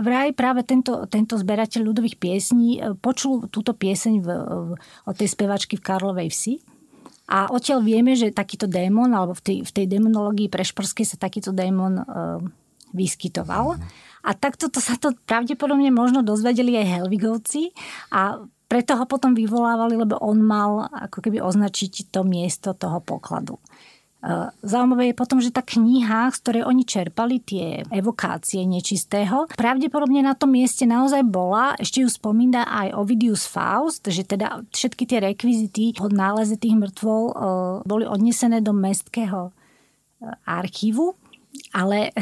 vraj práve tento, tento zberateľ ľudových piesní e, počul túto pieseň v, v, od tej spevačky v Karlovej vsi. A odtiaľ vieme, že takýto démon, alebo v tej, v tej demonológii prešporskej sa takýto démon e, vyskytoval. A takto to sa to pravdepodobne možno dozvedeli aj Helvigovci a preto ho potom vyvolávali, lebo on mal ako keby označiť to miesto toho pokladu. E, zaujímavé je potom, že tá kniha, z ktorej oni čerpali tie evokácie nečistého, pravdepodobne na tom mieste naozaj bola, ešte ju spomína aj Ovidius Faust, že teda všetky tie rekvizity od náleze tých mŕtvol e, boli odnesené do mestského e, archívu, ale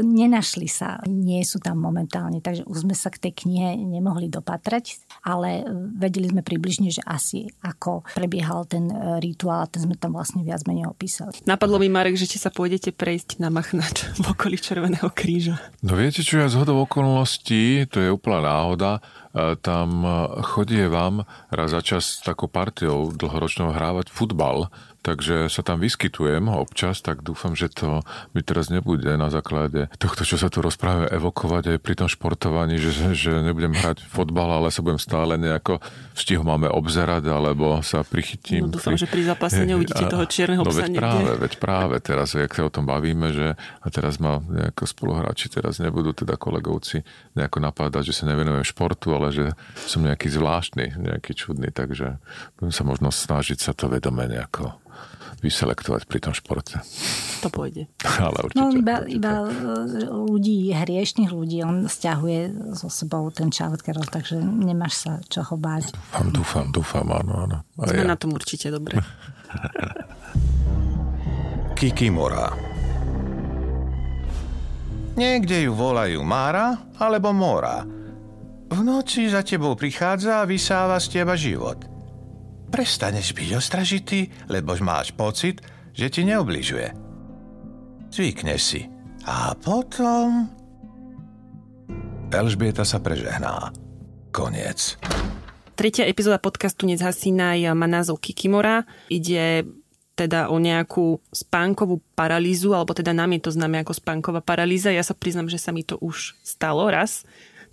nenašli sa, nie sú tam momentálne, takže už sme sa k tej knihe nemohli dopatrať, ale vedeli sme približne, že asi ako prebiehal ten e, rituál a ten sme tam vlastne viac menej opísali. Napadlo mi, Marek, že či sa pôjdete prejsť na Machnač v okolí Červeného kríža. No viete, čo ja zhodou okolností, to je úplná náhoda, e, tam vám raz za čas takou partiou dlhoročnou hrávať futbal takže sa tam vyskytujem občas, tak dúfam, že to mi teraz nebude na základe tohto, čo sa tu rozpráva, evokovať aj pri tom športovaní, že, že nebudem hrať fotbal, ale sa budem stále nejako v stihu máme obzerať, alebo sa prichytím. No dúfam, pri... že pri zápase neuvidíte *laughs* toho čierneho no, psa veď práve, veď práve teraz, jak sa o tom bavíme, že a teraz ma nejako spoluhráči teraz nebudú teda kolegovci nejako napádať, že sa nevenujem športu, ale že som nejaký zvláštny, nejaký čudný, takže budem sa možno snažiť sa to vedome nejako vyselektovať pri tom športe. To pôjde. *laughs* Ale určite. No iba, určite. iba e, ľudí, hriešných ľudí, on stiahuje so sebou ten childcare, takže nemáš sa čoho báť. Dúfam, dúfam, dúfam, áno, áno. A Sme ja. na tom určite dobre. *laughs* Kikimora Niekde ju volajú Mára alebo Mora. V noci za tebou prichádza a vysáva z teba život – prestaneš byť ostražitý, lebo máš pocit, že ti neobližuje. Zvykneš si. A potom... Elžbieta sa prežehná. Koniec. Tretia epizóda podcastu Nezhasínaj má názov Kikimora. Ide teda o nejakú spánkovú paralýzu, alebo teda nám je to známe ako spánková paralýza. Ja sa priznam, že sa mi to už stalo raz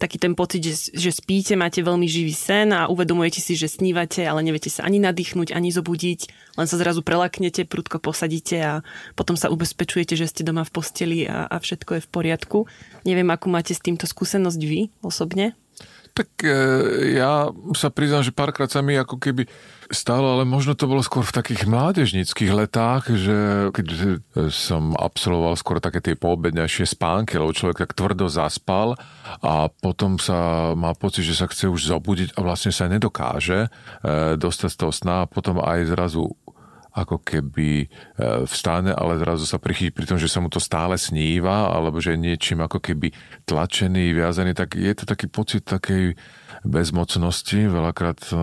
taký ten pocit, že, že spíte, máte veľmi živý sen a uvedomujete si, že snívate, ale neviete sa ani nadýchnuť, ani zobudiť, len sa zrazu prelaknete, prudko posadíte a potom sa ubezpečujete, že ste doma v posteli a, a všetko je v poriadku. Neviem, akú máte s týmto skúsenosť vy osobne? Tak e, ja sa priznám, že párkrát sa mi ako keby stalo, ale možno to bolo skôr v takých mládežnických letách, že keď som absolvoval skôr také tie poobednejšie spánky, lebo človek tak tvrdo zaspal a potom sa má pocit, že sa chce už zobudiť a vlastne sa nedokáže e, dostať z toho sna a potom aj zrazu ako keby e, vstane, ale zrazu sa prichytí pri tom, že sa mu to stále sníva, alebo že je niečím ako keby tlačený, viazaný, tak je to taký pocit takej bezmocnosti. Veľakrát e,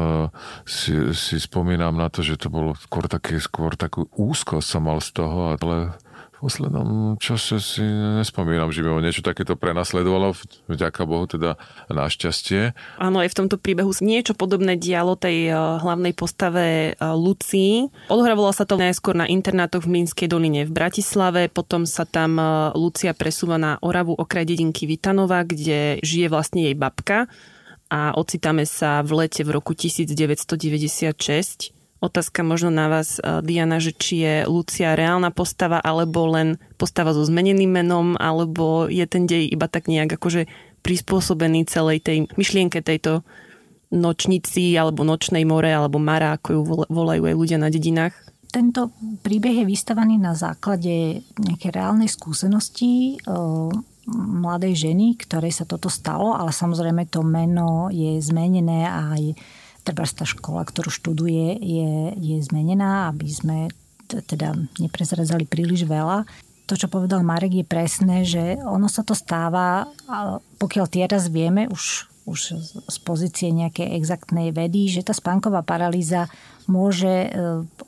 si, si spomínam na to, že to bolo skôr také, skôr takú úzkosť som mal z toho, ale poslednom čase si nespomínam, že by ho niečo takéto prenasledovalo, vďaka Bohu teda našťastie. Áno, aj v tomto príbehu niečo podobné dialo tej eh, hlavnej postave eh, Lucii. Odohrávalo sa to najskôr na internátoch v Minskej doline v Bratislave, potom sa tam eh, Lucia presúva na Oravu okraj dedinky Vitanova, kde žije vlastne jej babka a ocitáme sa v lete v roku 1996 Otázka možno na vás, eh, Diana, že či je Lucia reálna postava, alebo len postava so zmeneným menom, alebo je ten dej iba tak nejak akože prispôsobený celej tej myšlienke tejto nočnici, alebo nočnej more, alebo Mara, ako ju volajú aj ľudia na dedinách? Tento príbeh je vystavaný na základe nejakej reálnej skúsenosti o mladej ženy, ktorej sa toto stalo, ale samozrejme to meno je zmenené aj treba tá škola, ktorú študuje, je, je zmenená, aby sme teda neprezrazali príliš veľa. To, čo povedal Marek, je presné, že ono sa to stáva, pokiaľ teraz vieme, už, už z pozície nejakej exaktnej vedy, že tá spánková paralýza môže e,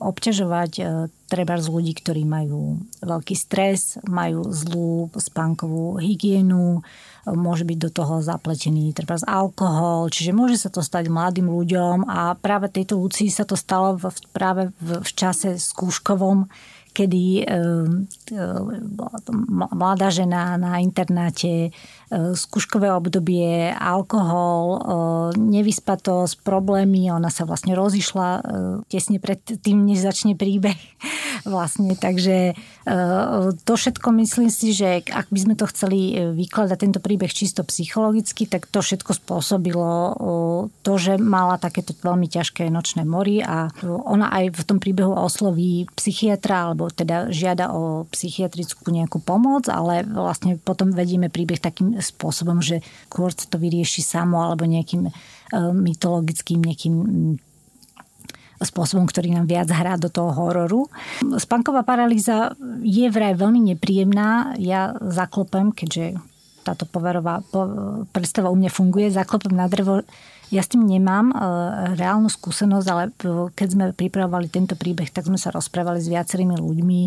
obťažovať e, treba z ľudí, ktorí majú veľký stres, majú zlú spánkovú hygienu, môže byť do toho zapletený treba z alkohol, čiže môže sa to stať mladým ľuďom a práve tejto Lucii sa to stalo v, práve v, v čase skúškovom, kedy e, mladá žena na internáte, e, skúškové obdobie, alkohol, e, nevyspatosť, problémy, ona sa vlastne rozišla tesne pred tým, než začne príbeh. *laughs* Vlastne, takže to všetko myslím si, že ak by sme to chceli vykladať tento príbeh čisto psychologicky, tak to všetko spôsobilo to, že mala takéto veľmi ťažké nočné mory a ona aj v tom príbehu osloví psychiatra alebo teda žiada o psychiatrickú nejakú pomoc, ale vlastne potom vedieme príbeh takým spôsobom, že sa to vyrieši samo alebo nejakým mytologickým nejakým spôsobom, ktorý nám viac hrá do toho hororu. Spánková paralýza je vraj veľmi nepríjemná. Ja zaklopem, keďže táto poverová predstava u mňa funguje, zaklopem na drevo. Ja s tým nemám e, reálnu skúsenosť, ale keď sme pripravovali tento príbeh, tak sme sa rozprávali s viacerými ľuďmi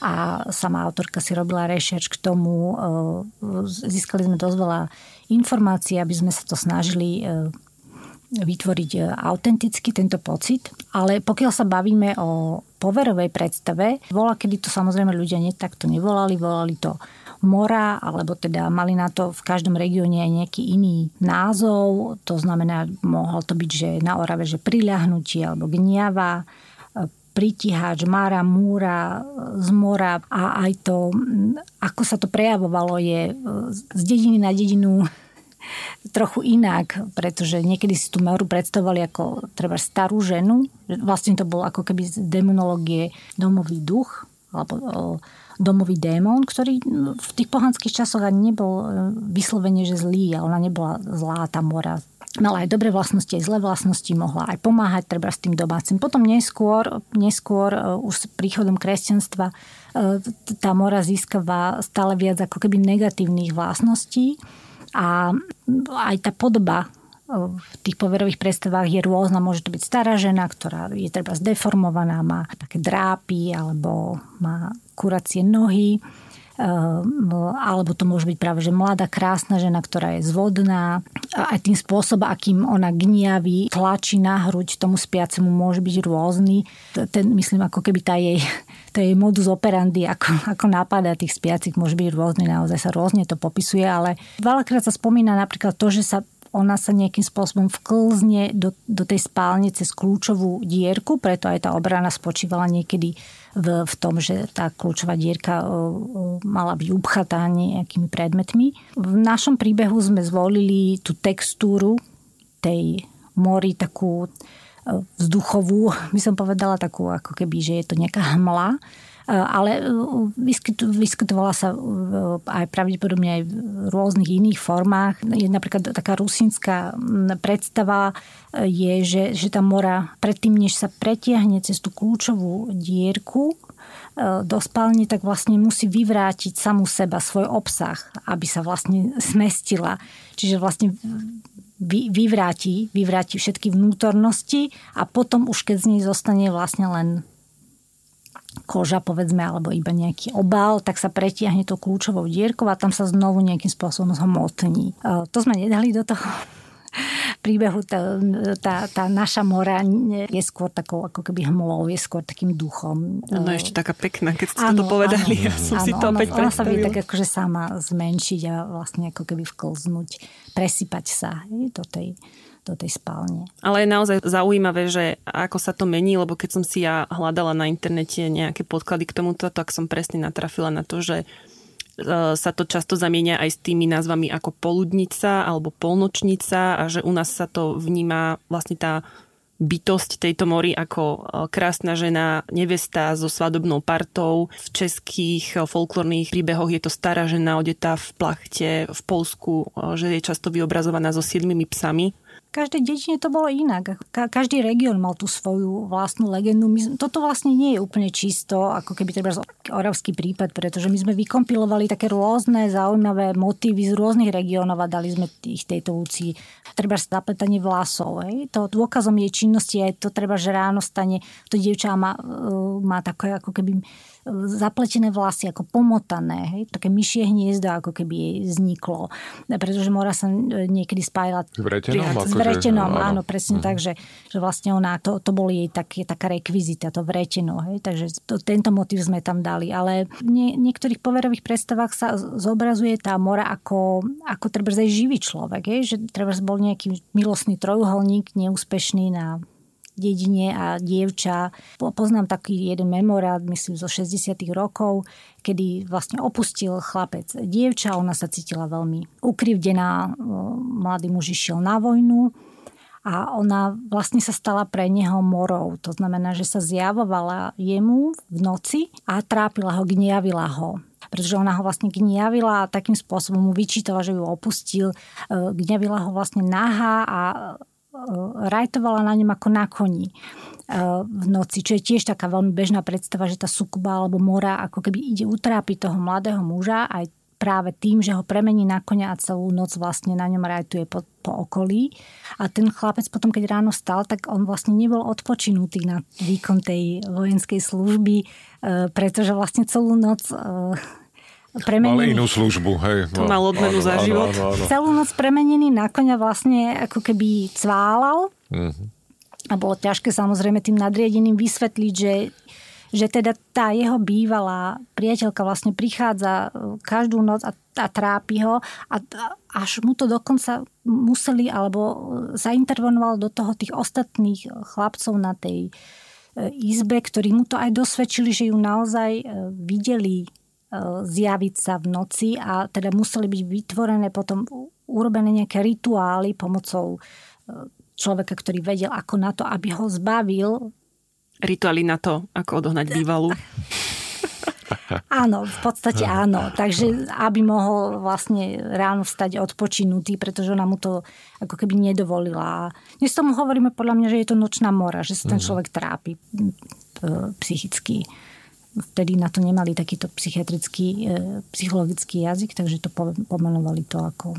a sama autorka si robila rešerč k tomu. E, získali sme dosť veľa informácií, aby sme sa to snažili e, vytvoriť autenticky tento pocit, ale pokiaľ sa bavíme o poverovej predstave, volá, kedy to samozrejme ľudia nie takto nevolali, volali to mora, alebo teda mali na to v každom regióne aj nejaký iný názov, to znamená, mohol to byť, že na Orave, že priľahnutie alebo gniava, e, pritihač, mara, múra, z mora a aj to, ako sa to prejavovalo, je e, z dediny na dedinu *laughs* trochu inak, pretože niekedy si tú Meru predstavovali ako treba starú ženu. Vlastne to bol ako keby z demonológie domový duch alebo domový démon, ktorý v tých pohanských časoch ani nebol e, vyslovene, že zlý, ona nebola zlá, tá mora mala aj dobré vlastnosti, aj zlé vlastnosti, mohla aj pomáhať treba s tým domácim. Potom neskôr, neskôr e, už s príchodom kresťanstva e, tá mora získava stále viac ako keby negatívnych vlastností a aj tá podoba v tých poverových predstavách je rôzna. Môže to byť stará žena, ktorá je treba zdeformovaná, má také drápy alebo má kuracie nohy Ehm, alebo to môže byť práve že mladá, krásna žena, ktorá je zvodná. A tým spôsobom, akým ona gniaví, tlačí na hruď tomu spiacemu, môže byť rôzny. Ten, myslím, ako keby tá jej, *laughs* to jej modus operandi, ako, ako napadá tých spiacich, môže byť rôzny, naozaj sa rôzne to popisuje, ale veľakrát sa spomína napríklad to, že sa ona sa nejakým spôsobom vklzne do, do tej spálne cez kľúčovú dierku, preto aj tá obrana spočívala niekedy v, v tom, že tá kľúčová dierka mala byť upchatá nejakými predmetmi. V našom príbehu sme zvolili tú textúru tej mori, takú vzduchovú, by som povedala, takú ako keby, že je to nejaká hmla, ale eh, vyskytovala sa eh, aj pravdepodobne aj v rôznych iných formách. Je napríklad taká rusínska predstava je, že, že tá mora predtým, než sa pretiahne cez tú kľúčovú dierku, do spálne, tak vlastne musí vyvrátiť samú seba, svoj obsah, aby sa vlastne zmestila. Čiže vlastne vy, vyvráti, vyvráti všetky vnútornosti a potom už keď z nej zostane vlastne len koža, povedzme, alebo iba nejaký obal, tak sa pretiahne to kľúčovou dierkou a tam sa znovu nejakým spôsobom zhmotní. E, to sme nedali do toho *laughs* príbehu tá, tá, tá naša mora je skôr takou ako keby hmlou, je skôr takým duchom. No ešte taká pekná, keď ste ano, to povedali. Ano, ja som ano, si to opäť ona, ona sa vie tak akože sama zmenšiť a vlastne ako keby vklznúť, presypať sa hej, do tej do tej spálne. Ale je naozaj zaujímavé, že ako sa to mení, lebo keď som si ja hľadala na internete nejaké podklady k tomuto, tak som presne natrafila na to, že e, sa to často zamienia aj s tými názvami ako poludnica alebo polnočnica a že u nás sa to vníma vlastne tá bytosť tejto mori ako e, krásna žena, nevesta so svadobnou partou. V českých e, folklórnych príbehoch je to stará žena odetá v plachte v Polsku, že je často vyobrazovaná so siedmimi psami každej dedine to bolo inak. Každý región mal tú svoju vlastnú legendu. My, toto vlastne nie je úplne čisto, ako keby treba oravský prípad, pretože my sme vykompilovali také rôzne zaujímavé motívy z rôznych regiónov a dali sme ich tejto úci. Treba zapletanie vlasov. Hej. To dôkazom jej činnosti je to treba, že ráno stane, to dievča má, e, má také ako keby zapletené vlasy, ako pomotané, hej, také myšie hniezdo, ako keby jej vzniklo. Pretože Mora sa niekedy spájala s vretenom, s vretenom že, áno, presne mm. tak, že, že vlastne ona, to, to bol jej tak, taká rekvizita, to vreteno, hej, takže to, tento motiv sme tam dali, ale v nie, niektorých poverových predstavách sa zobrazuje tá Mora ako, ako treba živý človek, hej, že treba bol nejaký milostný trojuholník, neúspešný na dedine a dievča. Poznám taký jeden memorát, myslím, zo 60 rokov, kedy vlastne opustil chlapec dievča, ona sa cítila veľmi ukrivdená, mladý muž išiel na vojnu a ona vlastne sa stala pre neho morou. To znamená, že sa zjavovala jemu v noci a trápila ho, gniavila ho pretože ona ho vlastne gniavila a takým spôsobom mu vyčítala, že ju opustil. E, gniavila ho vlastne nahá a rajtovala na ňom ako na koni eh, v noci, čo je tiež taká veľmi bežná predstava, že tá sukuba alebo mora ako keby ide utrápiť toho mladého muža aj práve tým, že ho premení na konia a celú noc vlastne na ňom rajtuje po, po okolí. A ten chlapec potom, keď ráno stal, tak on vlastne nebol odpočinutý na výkon tej vojenskej služby, eh, pretože vlastne celú noc premenený... Mal inú službu, hej. To no, mal odmenu za život. Áno, áno, áno. Celú noc premenený na konia vlastne ako keby cválal. Mm-hmm. A bolo ťažké samozrejme tým nadriadeným vysvetliť, že že teda tá jeho bývalá priateľka vlastne prichádza e, každú noc a, a trápi ho a až mu to dokonca museli alebo zaintervenovalo do toho tých ostatných chlapcov na tej e, izbe, ktorí mu to aj dosvedčili, že ju naozaj e, videli E, zjaviť sa v noci a teda museli byť vytvorené potom urobené nejaké rituály pomocou e, človeka, ktorý vedel ako na to, aby ho zbavil. Rituály na to, ako odohnať bývalú. *laughs* Áno, v podstate áno. Takže aby mohol vlastne ráno vstať odpočinutý, pretože ona mu to ako keby nedovolila. Dnes tomu hovoríme podľa mňa, že je to nočná mora, že sa ten mhm. človek trápi psychicky vtedy na to nemali takýto psychiatrický, e, psychologický jazyk, takže to pomenovali to ako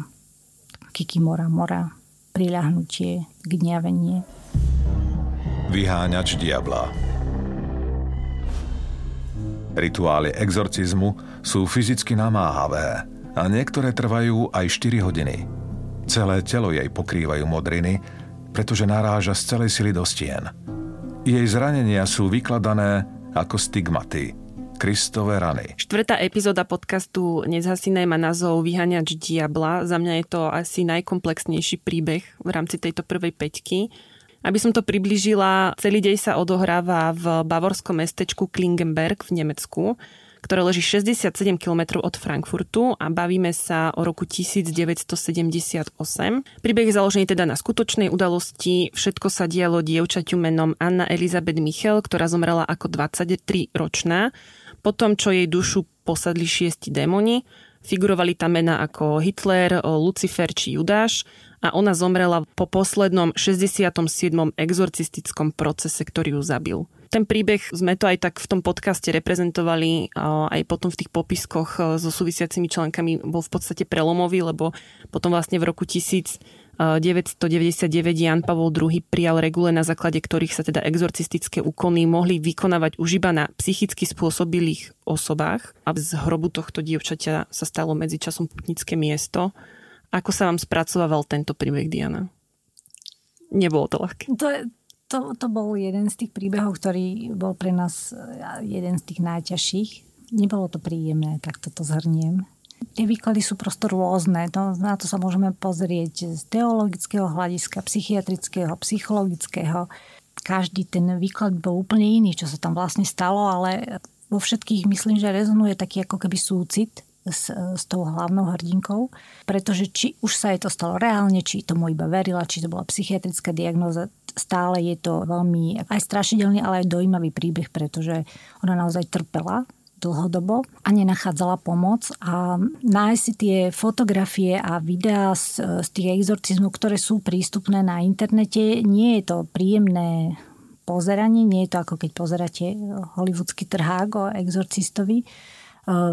kikimora, mora, priľahnutie, gniavenie. Vyháňač diabla Rituály exorcizmu sú fyzicky namáhavé a niektoré trvajú aj 4 hodiny. Celé telo jej pokrývajú modriny, pretože naráža z celej sily do stien. Jej zranenia sú vykladané ako stigmaty, Kristové rany. Štvrtá epizóda podcastu Nezhasiné má názov Vyhaňač diabla. Za mňa je to asi najkomplexnejší príbeh v rámci tejto prvej peťky. Aby som to približila, celý dej sa odohráva v bavorskom mestečku Klingenberg v Nemecku ktoré leží 67 km od Frankfurtu a bavíme sa o roku 1978. Príbeh je založený teda na skutočnej udalosti. Všetko sa dialo dievčaťu menom Anna Elizabeth Michel, ktorá zomrela ako 23-ročná. Potom, čo jej dušu posadli šiesti démoni, figurovali tam mená ako Hitler, Lucifer či Judáš a ona zomrela po poslednom 67. exorcistickom procese, ktorý ju zabil. Ten príbeh sme to aj tak v tom podcaste reprezentovali, aj potom v tých popiskoch so súvisiacimi článkami bol v podstate prelomový, lebo potom vlastne v roku 1000 999 Jan Pavol II prijal regule, na základe ktorých sa teda exorcistické úkony mohli vykonávať už iba na psychicky spôsobilých osobách a z hrobu tohto dievčaťa sa stalo medzičasom putnické miesto. Ako sa vám spracovával tento príbeh, Diana? Nebolo to ľahké. To, to, to bol jeden z tých príbehov, ktorý bol pre nás jeden z tých najťažších. Nebolo to príjemné, tak toto zhrniem. Tie výklady sú prosto rôzne. To, na to sa môžeme pozrieť z teologického hľadiska, psychiatrického, psychologického. Každý ten výklad bol úplne iný, čo sa tam vlastne stalo, ale vo všetkých myslím, že rezonuje taký ako keby súcit s, s tou hlavnou hrdinkou, pretože či už sa jej to stalo reálne, či tomu iba verila, či to bola psychiatrická diagnóza, stále je to veľmi aj strašidelný, ale aj dojímavý príbeh, pretože ona naozaj trpela dlhodobo a nenachádzala pomoc. A nájsť si tie fotografie a videá z, z tých exorcizmov, ktoré sú prístupné na internete, nie je to príjemné pozeranie, nie je to ako keď pozeráte hollywoodsky trhák o exorcistovi,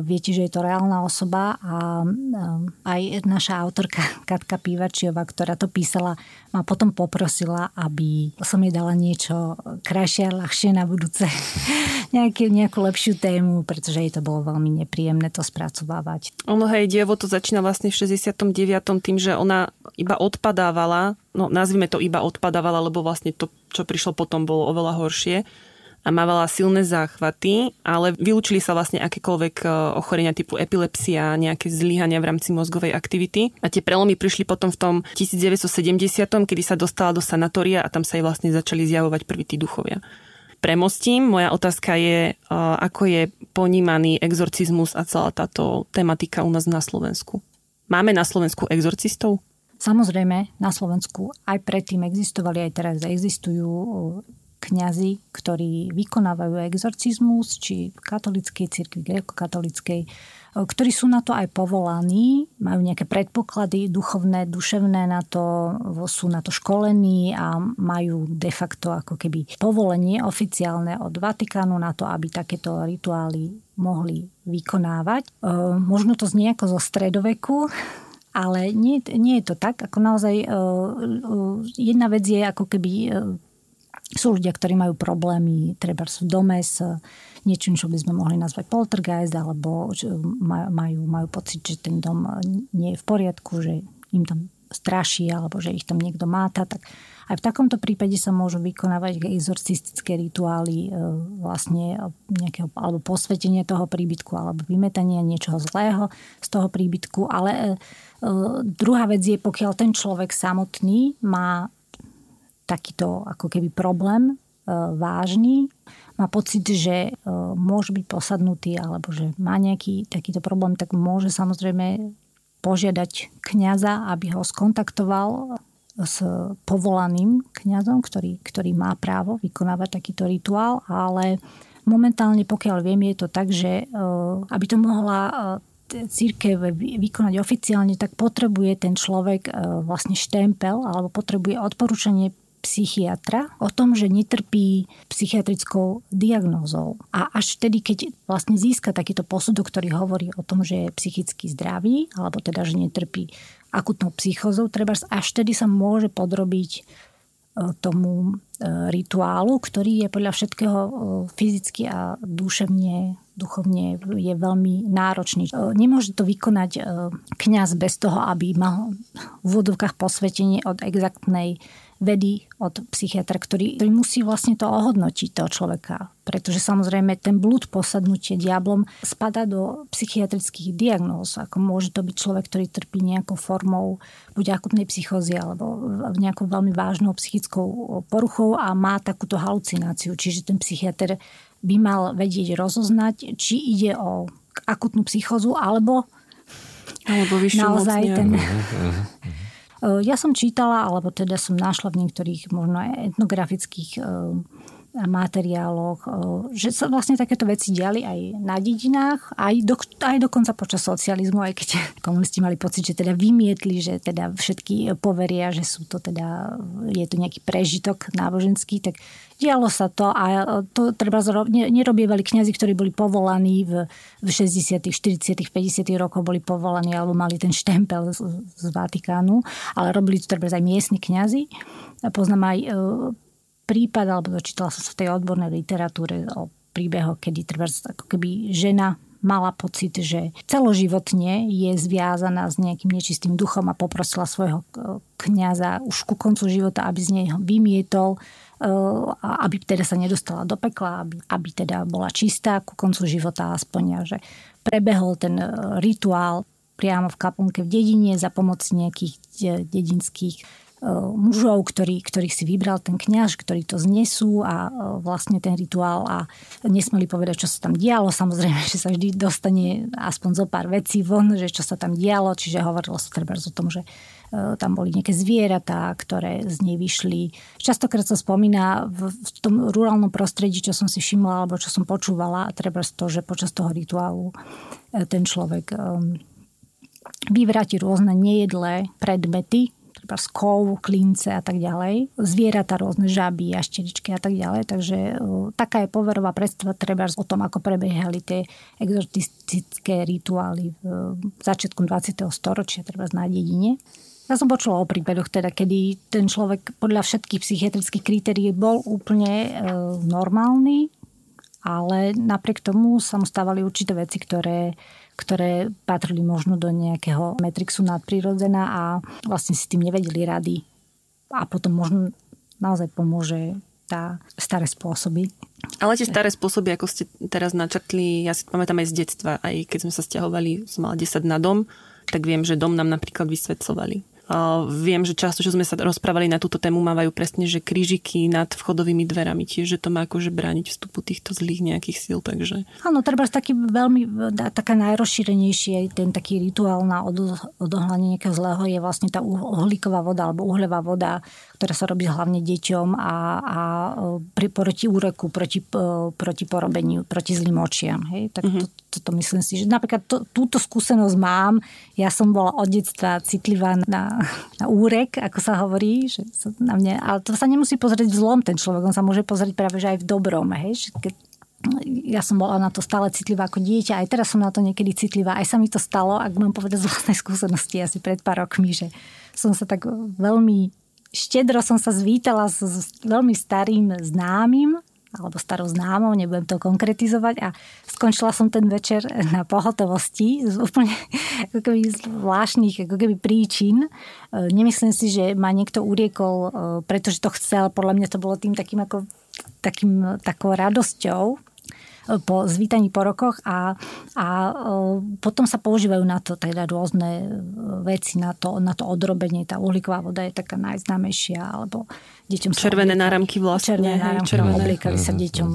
viete, že je to reálna osoba a eh, aj naša autorka *laughs* Katka Pívačiová, ktorá to písala, ma potom poprosila, aby som jej dala niečo krajšie a ľahšie na budúce. *laughs* Nejaký, nejakú lepšiu tému, pretože jej to bolo veľmi nepríjemné to spracovávať. Ono, hej, dievo to začína vlastne v 69. tým, že ona iba odpadávala, no nazvime to iba odpadávala, lebo vlastne to, čo prišlo potom, bolo oveľa horšie a mávala silné záchvaty, ale vylúčili sa vlastne akékoľvek e, ochorenia typu epilepsia, nejaké zlyhania v rámci mozgovej aktivity. A tie prelomy prišli potom v tom 1970, kedy sa dostala do sanatória a tam sa jej vlastne začali zjavovať prvý tí duchovia. Premostím, moja otázka je, e, ako je ponímaný exorcizmus a celá táto tematika u nás na Slovensku. Máme na Slovensku exorcistov? Samozrejme, na Slovensku aj predtým existovali, aj teraz existujú kňazi, ktorí vykonávajú exorcizmus, či v katolíckej cirkvi, grekokatolíckej, ktorí sú na to aj povolaní, majú nejaké predpoklady duchovné, duševné na to, sú na to školení a majú de facto ako keby povolenie oficiálne od Vatikánu na to, aby takéto rituály mohli vykonávať. Možno to znie ako zo stredoveku, ale nie, nie je to tak. Ako naozaj jedna vec je ako keby sú ľudia, ktorí majú problémy treba v dome s niečím, čo by sme mohli nazvať poltergeist, alebo majú, majú pocit, že ten dom nie je v poriadku, že im tam straší, alebo že ich tam niekto máta, tak aj v takomto prípade sa môžu vykonávať exorcistické rituály e, vlastne nejakého, alebo posvetenie toho príbytku, alebo vymetanie niečoho zlého z toho príbytku. Ale e, e, druhá vec je, pokiaľ ten človek samotný má takýto ako keby problém e, vážny, má pocit, že e, môže byť posadnutý alebo že má nejaký takýto problém, tak môže samozrejme požiadať kňaza, aby ho skontaktoval s povolaným kňazom, ktorý, ktorý má právo vykonávať takýto rituál, ale momentálne, pokiaľ viem, je to tak, že e, aby to mohla církev vykonať oficiálne, tak potrebuje ten človek vlastne štempel alebo potrebuje odporúčanie psychiatra o tom, že netrpí psychiatrickou diagnózou. A až vtedy, keď vlastne získa takýto posudok, ktorý hovorí o tom, že je psychicky zdravý, alebo teda, že netrpí akutnou psychózou, treba až vtedy sa môže podrobiť e, tomu e, rituálu, ktorý je podľa všetkého e, fyzicky a duševne, duchovne je veľmi náročný. Nemôže to vykonať kňaz bez toho, aby mal v úvodovkách posvetenie od exaktnej vedy od psychiatra, ktorý, ktorý musí vlastne to ohodnotiť toho človeka. Pretože samozrejme ten blúd posadnutie diablom spada do psychiatrických diagnóz. Ako môže to byť človek, ktorý trpí nejakou formou buď akutnej psychózy alebo nejakou veľmi vážnou psychickou poruchou a má takúto halucináciu. Čiže ten psychiatr by mal vedieť rozoznať, či ide o akutnú psychózu alebo alebo naozaj ten, uh-huh, uh-huh. Ja som čítala, alebo teda som našla v niektorých možno etnografických materiáloch, že sa vlastne takéto veci diali aj na dedinách, aj, do, aj dokonca počas socializmu, aj keď *laughs* komunisti mali pocit, že teda vymietli, že teda všetky poveria, že sú to teda, je to nejaký prežitok náboženský, tak dialo sa to a to treba nerobievali kňazi, ktorí boli povolaní v, v 60., 40., 50. rokoch boli povolaní alebo mali ten štempel z, z Vatikánu, ale robili to treba aj miestni kňazi. Poznám aj prípad, alebo dočítala som sa v tej odbornej literatúre o príbehoch, kedy treba ako keby žena mala pocit, že celoživotne je zviazaná s nejakým nečistým duchom a poprosila svojho e, kňaza už ku koncu života, aby z nej vymietol, e, aby teda sa nedostala do pekla, aby, aby teda bola čistá ku koncu života aspoň, že prebehol ten e, rituál priamo v kaplnke v dedine za pomoc nejakých dedinských mužov, ktorý, ktorých si vybral ten kňaž, ktorí to znesú a e, vlastne ten rituál a nesmeli povedať, čo sa tam dialo. Samozrejme, *laughs* že sa vždy dostane aspoň zo pár vecí von, že čo sa tam dialo, čiže hovorilo sa treba o tom, že e, tam boli nejaké zvieratá, ktoré z nej vyšli. Častokrát sa spomína v, v tom rurálnom prostredí, čo som si všimla alebo čo som počúvala, treba to, že počas toho rituálu ten človek vyvráti rôzne nejedlé predmety, treba skov, klince a tak ďalej. Zvieratá rôzne žaby, jašteričky a tak ďalej. Takže taká je poverová predstava treba o tom, ako prebiehali tie exotistické rituály v začiatku 20. storočia, treba na dedine. Ja som počula o prípadoch, teda, kedy ten človek podľa všetkých psychiatrických kritérií bol úplne e, normálny, ale napriek tomu sa mu stávali určité veci, ktoré ktoré patrili možno do nejakého metrixu nadprirodzená a vlastne si tým nevedeli rady. A potom možno naozaj pomôže tá staré spôsoby. Ale tie staré spôsoby, ako ste teraz načrtli, ja si pamätám aj z detstva, aj keď sme sa stiahovali, som mala 10 na dom, tak viem, že dom nám napríklad vysvetcovali Viem, že často, čo sme sa rozprávali na túto tému, mávajú presne, že krížiky nad vchodovými dverami, tiež, že to má akože brániť vstupu týchto zlých nejakých síl, takže... Áno, treba taký veľmi, taká najrozšírenejšie, ten taký rituál na odohlanie nejakého zlého je vlastne tá uhlíková voda alebo uhľová voda, ktorá sa robí hlavne deťom a, a pri, proti úreku, proti, proti porobeniu, proti zlým očiam. Hej? Tak mm-hmm. to, to, to myslím si, že napríklad to, túto skúsenosť mám. Ja som bola od detstva citlivá na na úrek, ako sa hovorí, že sa na mne, ale to sa nemusí pozrieť v zlom ten človek, on sa môže pozrieť práve že aj v dobrom, hej, keď ja som bola na to stále citlivá ako dieťa, aj teraz som na to niekedy citlivá, aj sa mi to stalo, ak mám povedať z vlastnej *laughs* skúsenosti asi pred pár rokmi, že som sa tak veľmi štedro som sa zvítala s, s veľmi starým známym, alebo starou známou, nebudem to konkretizovať a skončila som ten večer na pohotovosti z úplne *laughs* ako keby zvláštnych ako keby príčin. E, nemyslím si, že ma niekto uriekol, e, pretože to chcel. Podľa mňa to bolo tým takým ako takým, takou radosťou, po zvítaní po rokoch a, a potom sa používajú na to teda rôzne veci, na to, na to odrobenie. Tá uhlíková voda je taká najznámejšia, alebo deťom Červené obliekali, náramky vlastne. Červené náramky, červené. obliekali sa deťom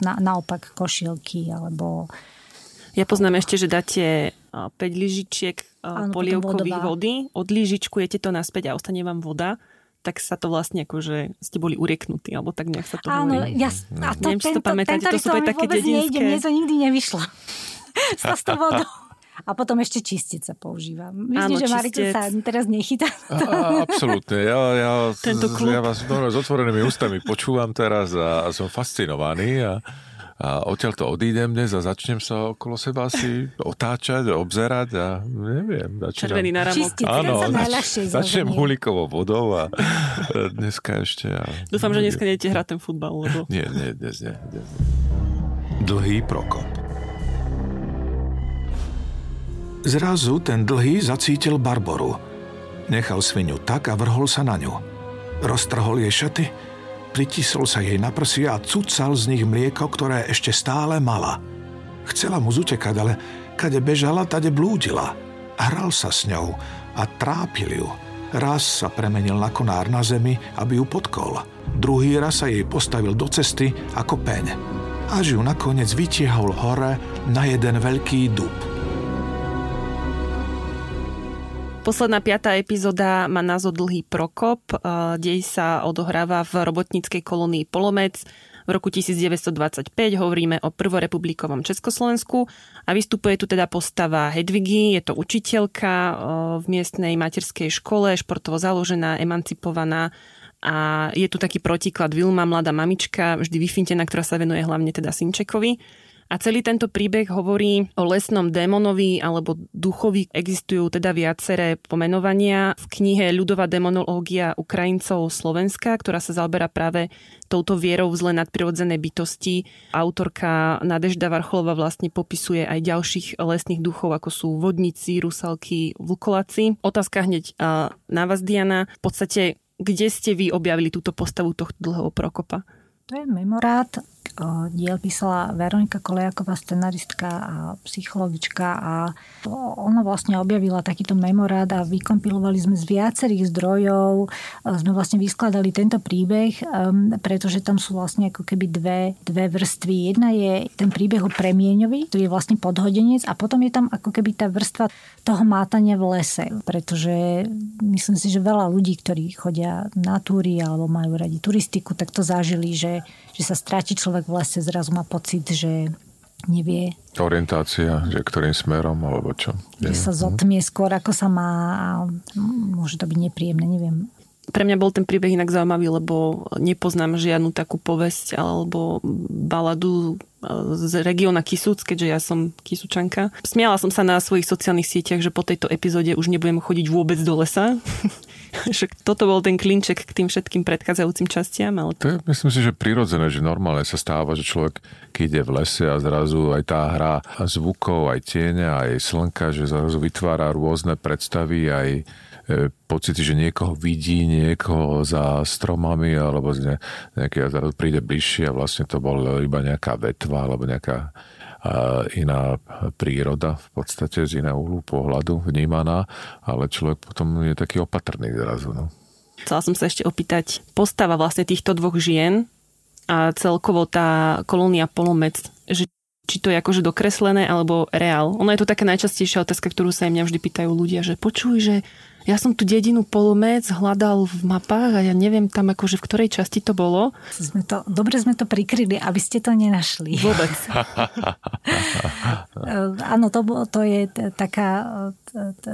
na, naopak košielky, alebo ja poznám ešte, že dáte 5 lyžičiek polievkových vody, odlížičkujete to naspäť a ostane vám voda tak sa to vlastne ako, že ste boli ureknutí, alebo tak nejak sa to Áno, hovorí. ja, a to, Neviem, tento, to pamätáte, to sú také dedinské. Nejde, mne to nikdy nevyšlo. *laughs* sa s tou vodou. A potom ešte čistec sa používa. Myslím, Áno, že Marika sa teraz nechytá. A, absolútne. Ja, ja, Tento klub. ja vás s otvorenými ústami počúvam teraz a, a som fascinovaný. A, a odtiaľ to odídem dnes a začnem sa okolo seba asi otáčať, obzerať a neviem. Začínam, Červený náramok. Čistiť, áno, zač, začnem hulikovou vodou a dneska ešte... A... Dúfam, že dneska nejdete hrať ten futbal, lebo... Nie, nie, dnes nie. Dnes. Dlhý prokop. Zrazu ten dlhý zacítil Barboru. Nechal svinu tak a vrhol sa na ňu. Roztrhol jej šaty Pritisol sa jej na prsi a cucal z nich mlieko, ktoré ešte stále mala. Chcela mu zutekať, ale kade bežala, tade blúdila. Hral sa s ňou a trápil ju. Raz sa premenil na konár na zemi, aby ju potkol. Druhý raz sa jej postavil do cesty ako peň. Až ju nakoniec vytiahol hore na jeden veľký dub. Posledná piatá epizóda má názov Dlhý prokop. Dej sa odohráva v robotníckej kolónii Polomec v roku 1925. Hovoríme o prvorepublikovom Československu a vystupuje tu teda postava Hedvigy. Je to učiteľka v miestnej materskej škole, športovo založená, emancipovaná a je tu taký protiklad Vilma, mladá mamička, vždy vyfintená, ktorá sa venuje hlavne teda Synčekovi. A celý tento príbeh hovorí o lesnom démonovi alebo duchovi. Existujú teda viaceré pomenovania. V knihe Ľudová demonológia Ukrajincov Slovenska, ktorá sa zaoberá práve touto vierou v zle nadprirodzené bytosti. Autorka Nadežda Varcholova vlastne popisuje aj ďalších lesných duchov, ako sú vodníci, rusalky, vlkolaci. Otázka hneď na vás, Diana. V podstate, kde ste vy objavili túto postavu tohto dlhého Prokopa? To je memorát diel písala Veronika Kolejaková, scenaristka a psychologička a ona vlastne objavila takýto memorát a vykompilovali sme z viacerých zdrojov, sme vlastne vyskladali tento príbeh, pretože tam sú vlastne ako keby dve, dve vrstvy. Jedna je ten príbeh o premieňovi, to je vlastne podhodenec a potom je tam ako keby tá vrstva toho mátania v lese, pretože myslím si, že veľa ľudí, ktorí chodia na túry alebo majú radi turistiku, tak to zažili, že, že sa stráti človek v lese, zrazu má pocit, že nevie. Orientácia, že ktorým smerom, alebo čo? Že sa zotmie skôr, ako sa má a môže to byť nepríjemné, neviem. Pre mňa bol ten príbeh inak zaujímavý, lebo nepoznám žiadnu takú povesť alebo baladu z regióna Kisúc, keďže ja som Kisučanka. Smiala som sa na svojich sociálnych sieťach, že po tejto epizóde už nebudem chodiť vôbec do lesa. *laughs* Však toto bol ten klinček k tým všetkým predchádzajúcim častiam. Ale... To je, myslím si, že prirodzené, že normálne sa stáva, že človek, keď ide v lese a zrazu aj tá hra zvukov, aj tieňa, aj slnka, že zrazu vytvára rôzne predstavy, aj pocity, že niekoho vidí, niekoho za stromami alebo z ne, nejaké, zrazu príde bližšie a vlastne to bol iba nejaká vetva alebo nejaká a iná príroda v podstate z iného uhlu pohľadu vnímaná, ale človek potom je taký opatrný zrazu. No. Chcela som sa ešte opýtať, postava vlastne týchto dvoch žien a celkovo tá kolónia Polomec, že či to je akože dokreslené alebo reál. Ono je to taká najčastejšia otázka, ktorú sa im mňa vždy pýtajú ľudia, že počuj, že ja som tu dedinu Polomec hľadal v mapách a ja neviem tam akože v ktorej časti to bolo. Sme to, dobre sme to prikryli, aby ste to nenašli. Vôbec. *laughs* Áno, to, to je taká,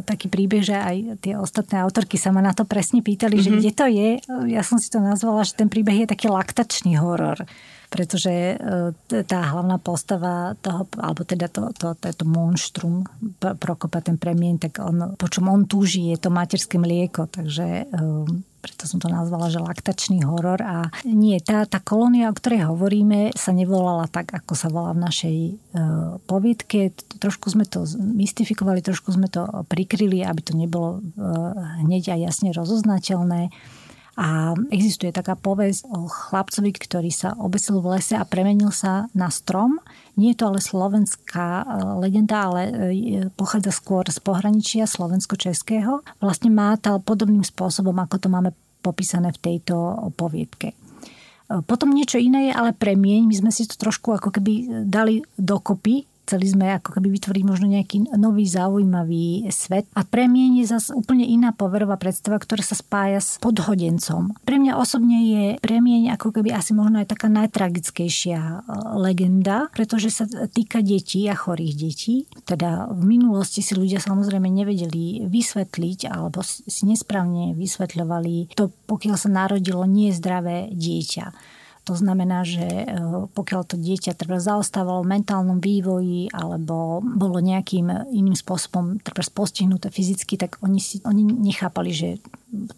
taký príbeh, že aj tie ostatné autorky sa ma na to presne pýtali, mm-hmm. že mhm. kde to je. Ja som si to nazvala, že ten príbeh je taký laktačný horor pretože e, tá hlavná postava toho, alebo teda to, to, to, to monštrum Prokopa, ten premien, tak on, po čom on túži, je to materské mlieko, takže e, preto som to nazvala, že laktačný horor a nie, tá, tá kolónia, o ktorej hovoríme, sa nevolala tak, ako sa volá v našej e, poviedke. Trošku sme to mystifikovali, trošku sme to prikryli, aby to nebolo e, hneď a jasne rozoznateľné. A existuje taká povesť o chlapcovi, ktorý sa obesil v lese a premenil sa na strom. Nie je to ale slovenská e, legenda, ale e, pochádza skôr z pohraničia slovensko-českého. Vlastne mátal podobným spôsobom, ako to máme popísané v tejto poviedke. E, potom niečo iné je ale premieň. My sme si to trošku ako keby dali dokopy Chceli sme ako keby vytvoriť možno nejaký nový zaujímavý svet. A premien je zase úplne iná poverová predstava, ktorá sa spája s podhodencom. Pre mňa osobne je premieň ako keby asi možno aj taká najtragickejšia e, legenda, pretože sa týka detí a chorých detí. Teda v minulosti si ľudia samozrejme nevedeli vysvetliť alebo si nesprávne vysvetľovali to, pokiaľ sa narodilo nie zdravé dieťa. To znamená, že e, pokiaľ to dieťa treba zaostávalo v mentálnom vývoji alebo bolo nejakým iným spôsobom treba postihnuté fyzicky, tak oni, si, oni nechápali, že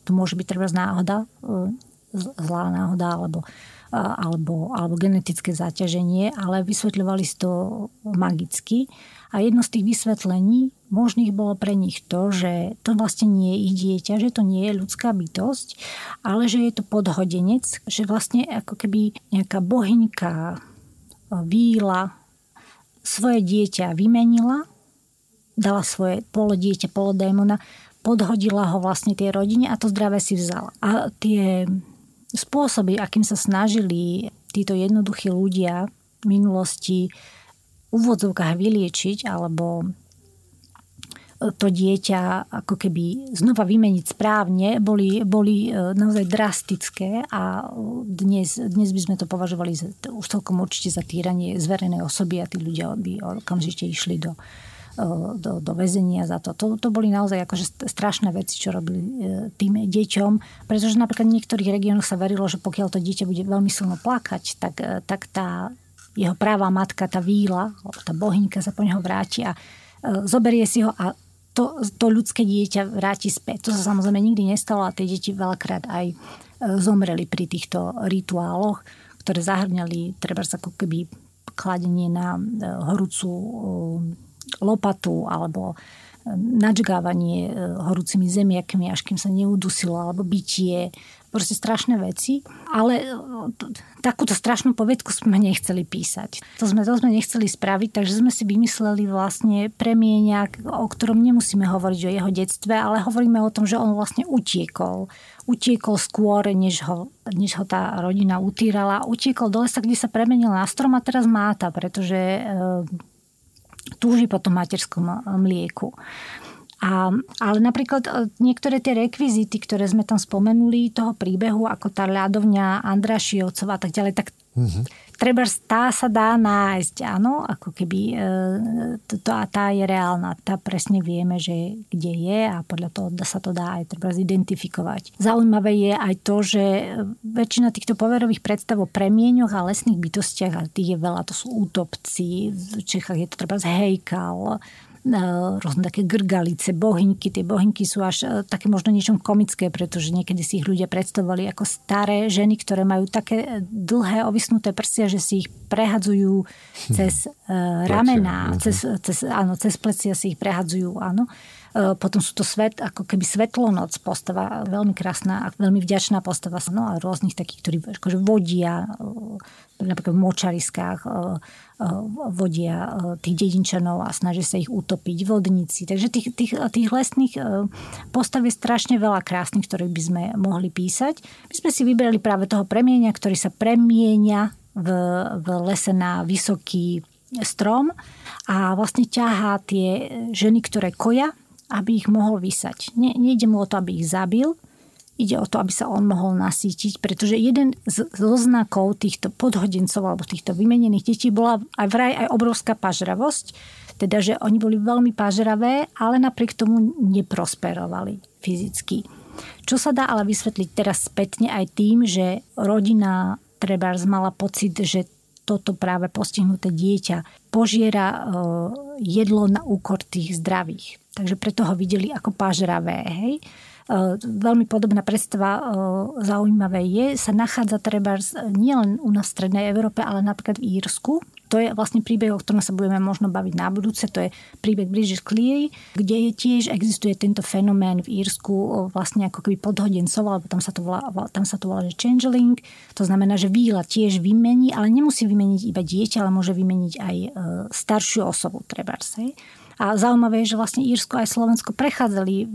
to môže byť treba náhoda, e, zlá náhoda alebo, alebo, alebo genetické zaťaženie, ale vysvetľovali si to magicky. A jedno z tých vysvetlení možných bolo pre nich to, že to vlastne nie je ich dieťa, že to nie je ľudská bytosť, ale že je to podhodenec, že vlastne ako keby nejaká bohyňka víla svoje dieťa vymenila, dala svoje polodieťa, polodémona, podhodila ho vlastne tej rodine a to zdravé si vzala. A tie spôsoby, akým sa snažili títo jednoduchí ľudia v minulosti úvodzovkách vyliečiť alebo to dieťa ako keby znova vymeniť správne, boli, boli e, naozaj drastické a dnes, dnes by sme to považovali za, už celkom určite za týranie zverenej osoby a tí ľudia by okamžite išli do, e, do, do väzenia za to. to. To boli naozaj akože strašné veci, čo robili e, tým deťom, pretože napríklad v niektorých regiónoch sa verilo, že pokiaľ to dieťa bude veľmi silno plakať, tak, tak tá jeho práva matka, tá víla, tá bohyňka sa po neho vráti a zoberie si ho a to, to ľudské dieťa vráti späť. To sa samozrejme nikdy nestalo a tie deti veľakrát aj e, zomreli pri týchto rituáloch, ktoré zahrňali treba ako keby kladenie na e, horúcu e, lopatu alebo nadžgávanie horúcimi zemiakmi, až kým sa neudusilo, alebo bytie, proste strašné veci, ale e, takúto strašnú povedku sme nechceli písať. To sme, to sme nechceli spraviť, takže sme si vymysleli vlastne premienia, o ktorom nemusíme hovoriť o jeho detstve, ale hovoríme o tom, že on vlastne utiekol. Utiekol skôr, než ho, než ho tá rodina utírala. Utiekol do lesa, kde sa premenil na strom a teraz máta, pretože e, túži po tom materskom mlieku. A, ale napríklad e, niektoré tie rekvizity, ktoré sme tam spomenuli, toho príbehu, ako tá ľadovňa Andrašiovcová a tak ďalej, tak mm-hmm. treba tá sa dá nájsť, áno, ako keby e, to, a tá je reálna. Tá presne vieme, že kde je a podľa toho sa to dá aj treba zidentifikovať. Zaujímavé je aj to, že väčšina týchto poverových predstav o premieňoch a lesných bytostiach, a tých je veľa, to sú útopci, v Čechách je to treba z Hejkal, E, rôzne také grgalice, bohynky. Tie bohynky sú až e, také možno niečom komické, pretože niekedy si ich ľudia predstavovali ako staré ženy, ktoré majú také dlhé ovisnuté prsia, že si ich prehadzujú cez uh, ramená, mhm. cez, cez, áno, cez plecia si ich prehadzujú, áno. Potom sú to svet, ako keby Svetlonoc postava, veľmi krásna a veľmi vďačná postava. No a rôznych takých, ktorí akože vodia, napríklad v močariskách, vodia tých dedinčanov a snažia sa ich utopiť, vodníci. Takže tých, tých, tých lesných postav je strašne veľa krásnych, ktoré by sme mohli písať. My sme si vybrali práve toho premienia, ktorý sa premienia v, v lese na vysoký strom a vlastne ťahá tie ženy, ktoré koja, aby ich mohol vysať. Nie, nejde mu o to, aby ich zabil, Ide o to, aby sa on mohol nasítiť, pretože jeden z znakov týchto podhodencov alebo týchto vymenených detí bola aj vraj aj obrovská pažravosť, teda že oni boli veľmi pažravé, ale napriek tomu neprosperovali fyzicky. Čo sa dá ale vysvetliť teraz spätne aj tým, že rodina Trebárs mala pocit, že toto práve postihnuté dieťa požiera e, jedlo na úkor tých zdravých. Takže preto ho videli ako pažravé. Hej? E, veľmi podobná predstava e, zaujímavé je, sa nachádza treba nielen u nás v Strednej Európe, ale napríklad v Írsku. To je vlastne príbeh, o ktorom sa budeme možno baviť na budúce. To je príbeh Bridget Cleary, kde je tiež existuje tento fenomén v Írsku e, vlastne ako keby podhodencov, alebo tam sa to volá, tam sa to volá že changeling. To znamená, že výhľad tiež vymení, ale nemusí vymeniť iba dieťa, ale môže vymeniť aj staršiu osobu treba. A zaujímavé je, že vlastne Írsko aj Slovensko prechádzali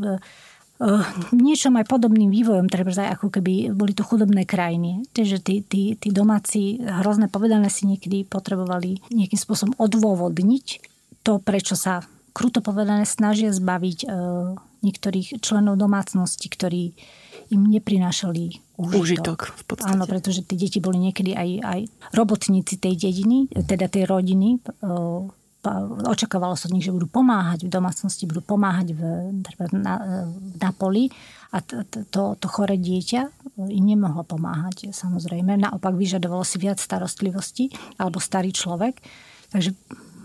Eh, niečom aj podobným vývojom, treba aj ako keby boli to chudobné krajiny. Takže tí, tí, tí domáci, hrozné povedané si niekedy potrebovali nejakým spôsobom odôvodniť to, prečo sa kruto povedané snažia zbaviť e, niektorých členov domácnosti, ktorí im neprinášali užitok. užitok v podstate. Áno, pretože tí deti boli niekedy aj, aj robotníci tej dediny, teda tej rodiny, e, očakávalo sa od nich, že budú pomáhať v domácnosti, budú pomáhať v, na, na poli a to, to, to chore dieťa im nemohlo pomáhať, samozrejme. Naopak vyžadovalo si viac starostlivosti alebo starý človek. Takže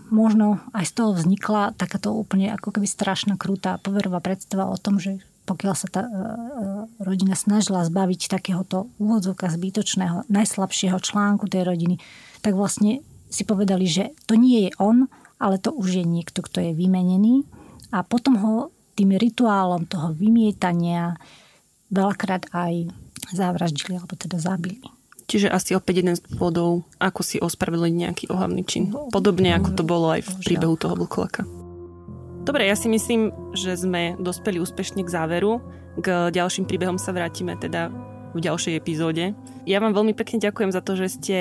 možno aj z toho vznikla takáto úplne ako keby strašná krutá poverová predstava o tom, že pokiaľ sa tá e, e, rodina snažila zbaviť takéhoto úvodzovka zbytočného, najslabšieho článku tej rodiny, tak vlastne si povedali, že to nie je on, ale to už je niekto, kto je vymenený a potom ho tým rituálom toho vymietania veľakrát aj zavraždili alebo teda zabili. Čiže asi opäť jeden z dôvodov, ako si ospravedliť nejaký ohavný čin. Podobne ako to bolo aj v príbehu toho vlkolaka. Dobre, ja si myslím, že sme dospeli úspešne k záveru. K ďalším príbehom sa vrátime teda v ďalšej epizóde. Ja vám veľmi pekne ďakujem za to, že ste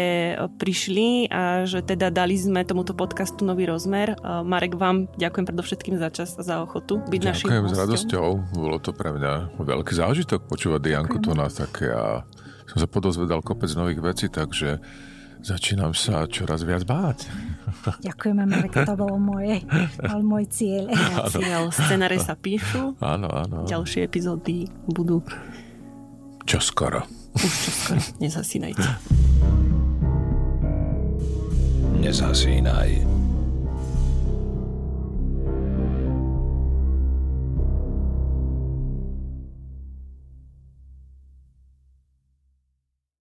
prišli a že teda dali sme tomuto podcastu nový rozmer. Marek, vám ďakujem predovšetkým za čas a za ochotu byť ďakujem našim Ďakujem s radosťou. Bolo to pre mňa veľký zážitok počúvať Dianku tu nás také a som sa podozvedal kopec nových vecí, takže začínam sa čoraz viac báť. *laughs* Ďakujeme, Marek, to bolo moje, bol môj cieľ. *laughs* Cieľ, scenáre sa píšu. Áno, áno. Ďalšie epizódy budú. Čo skoro. Už čo skoro. Nezasínajte. Nezasínaj.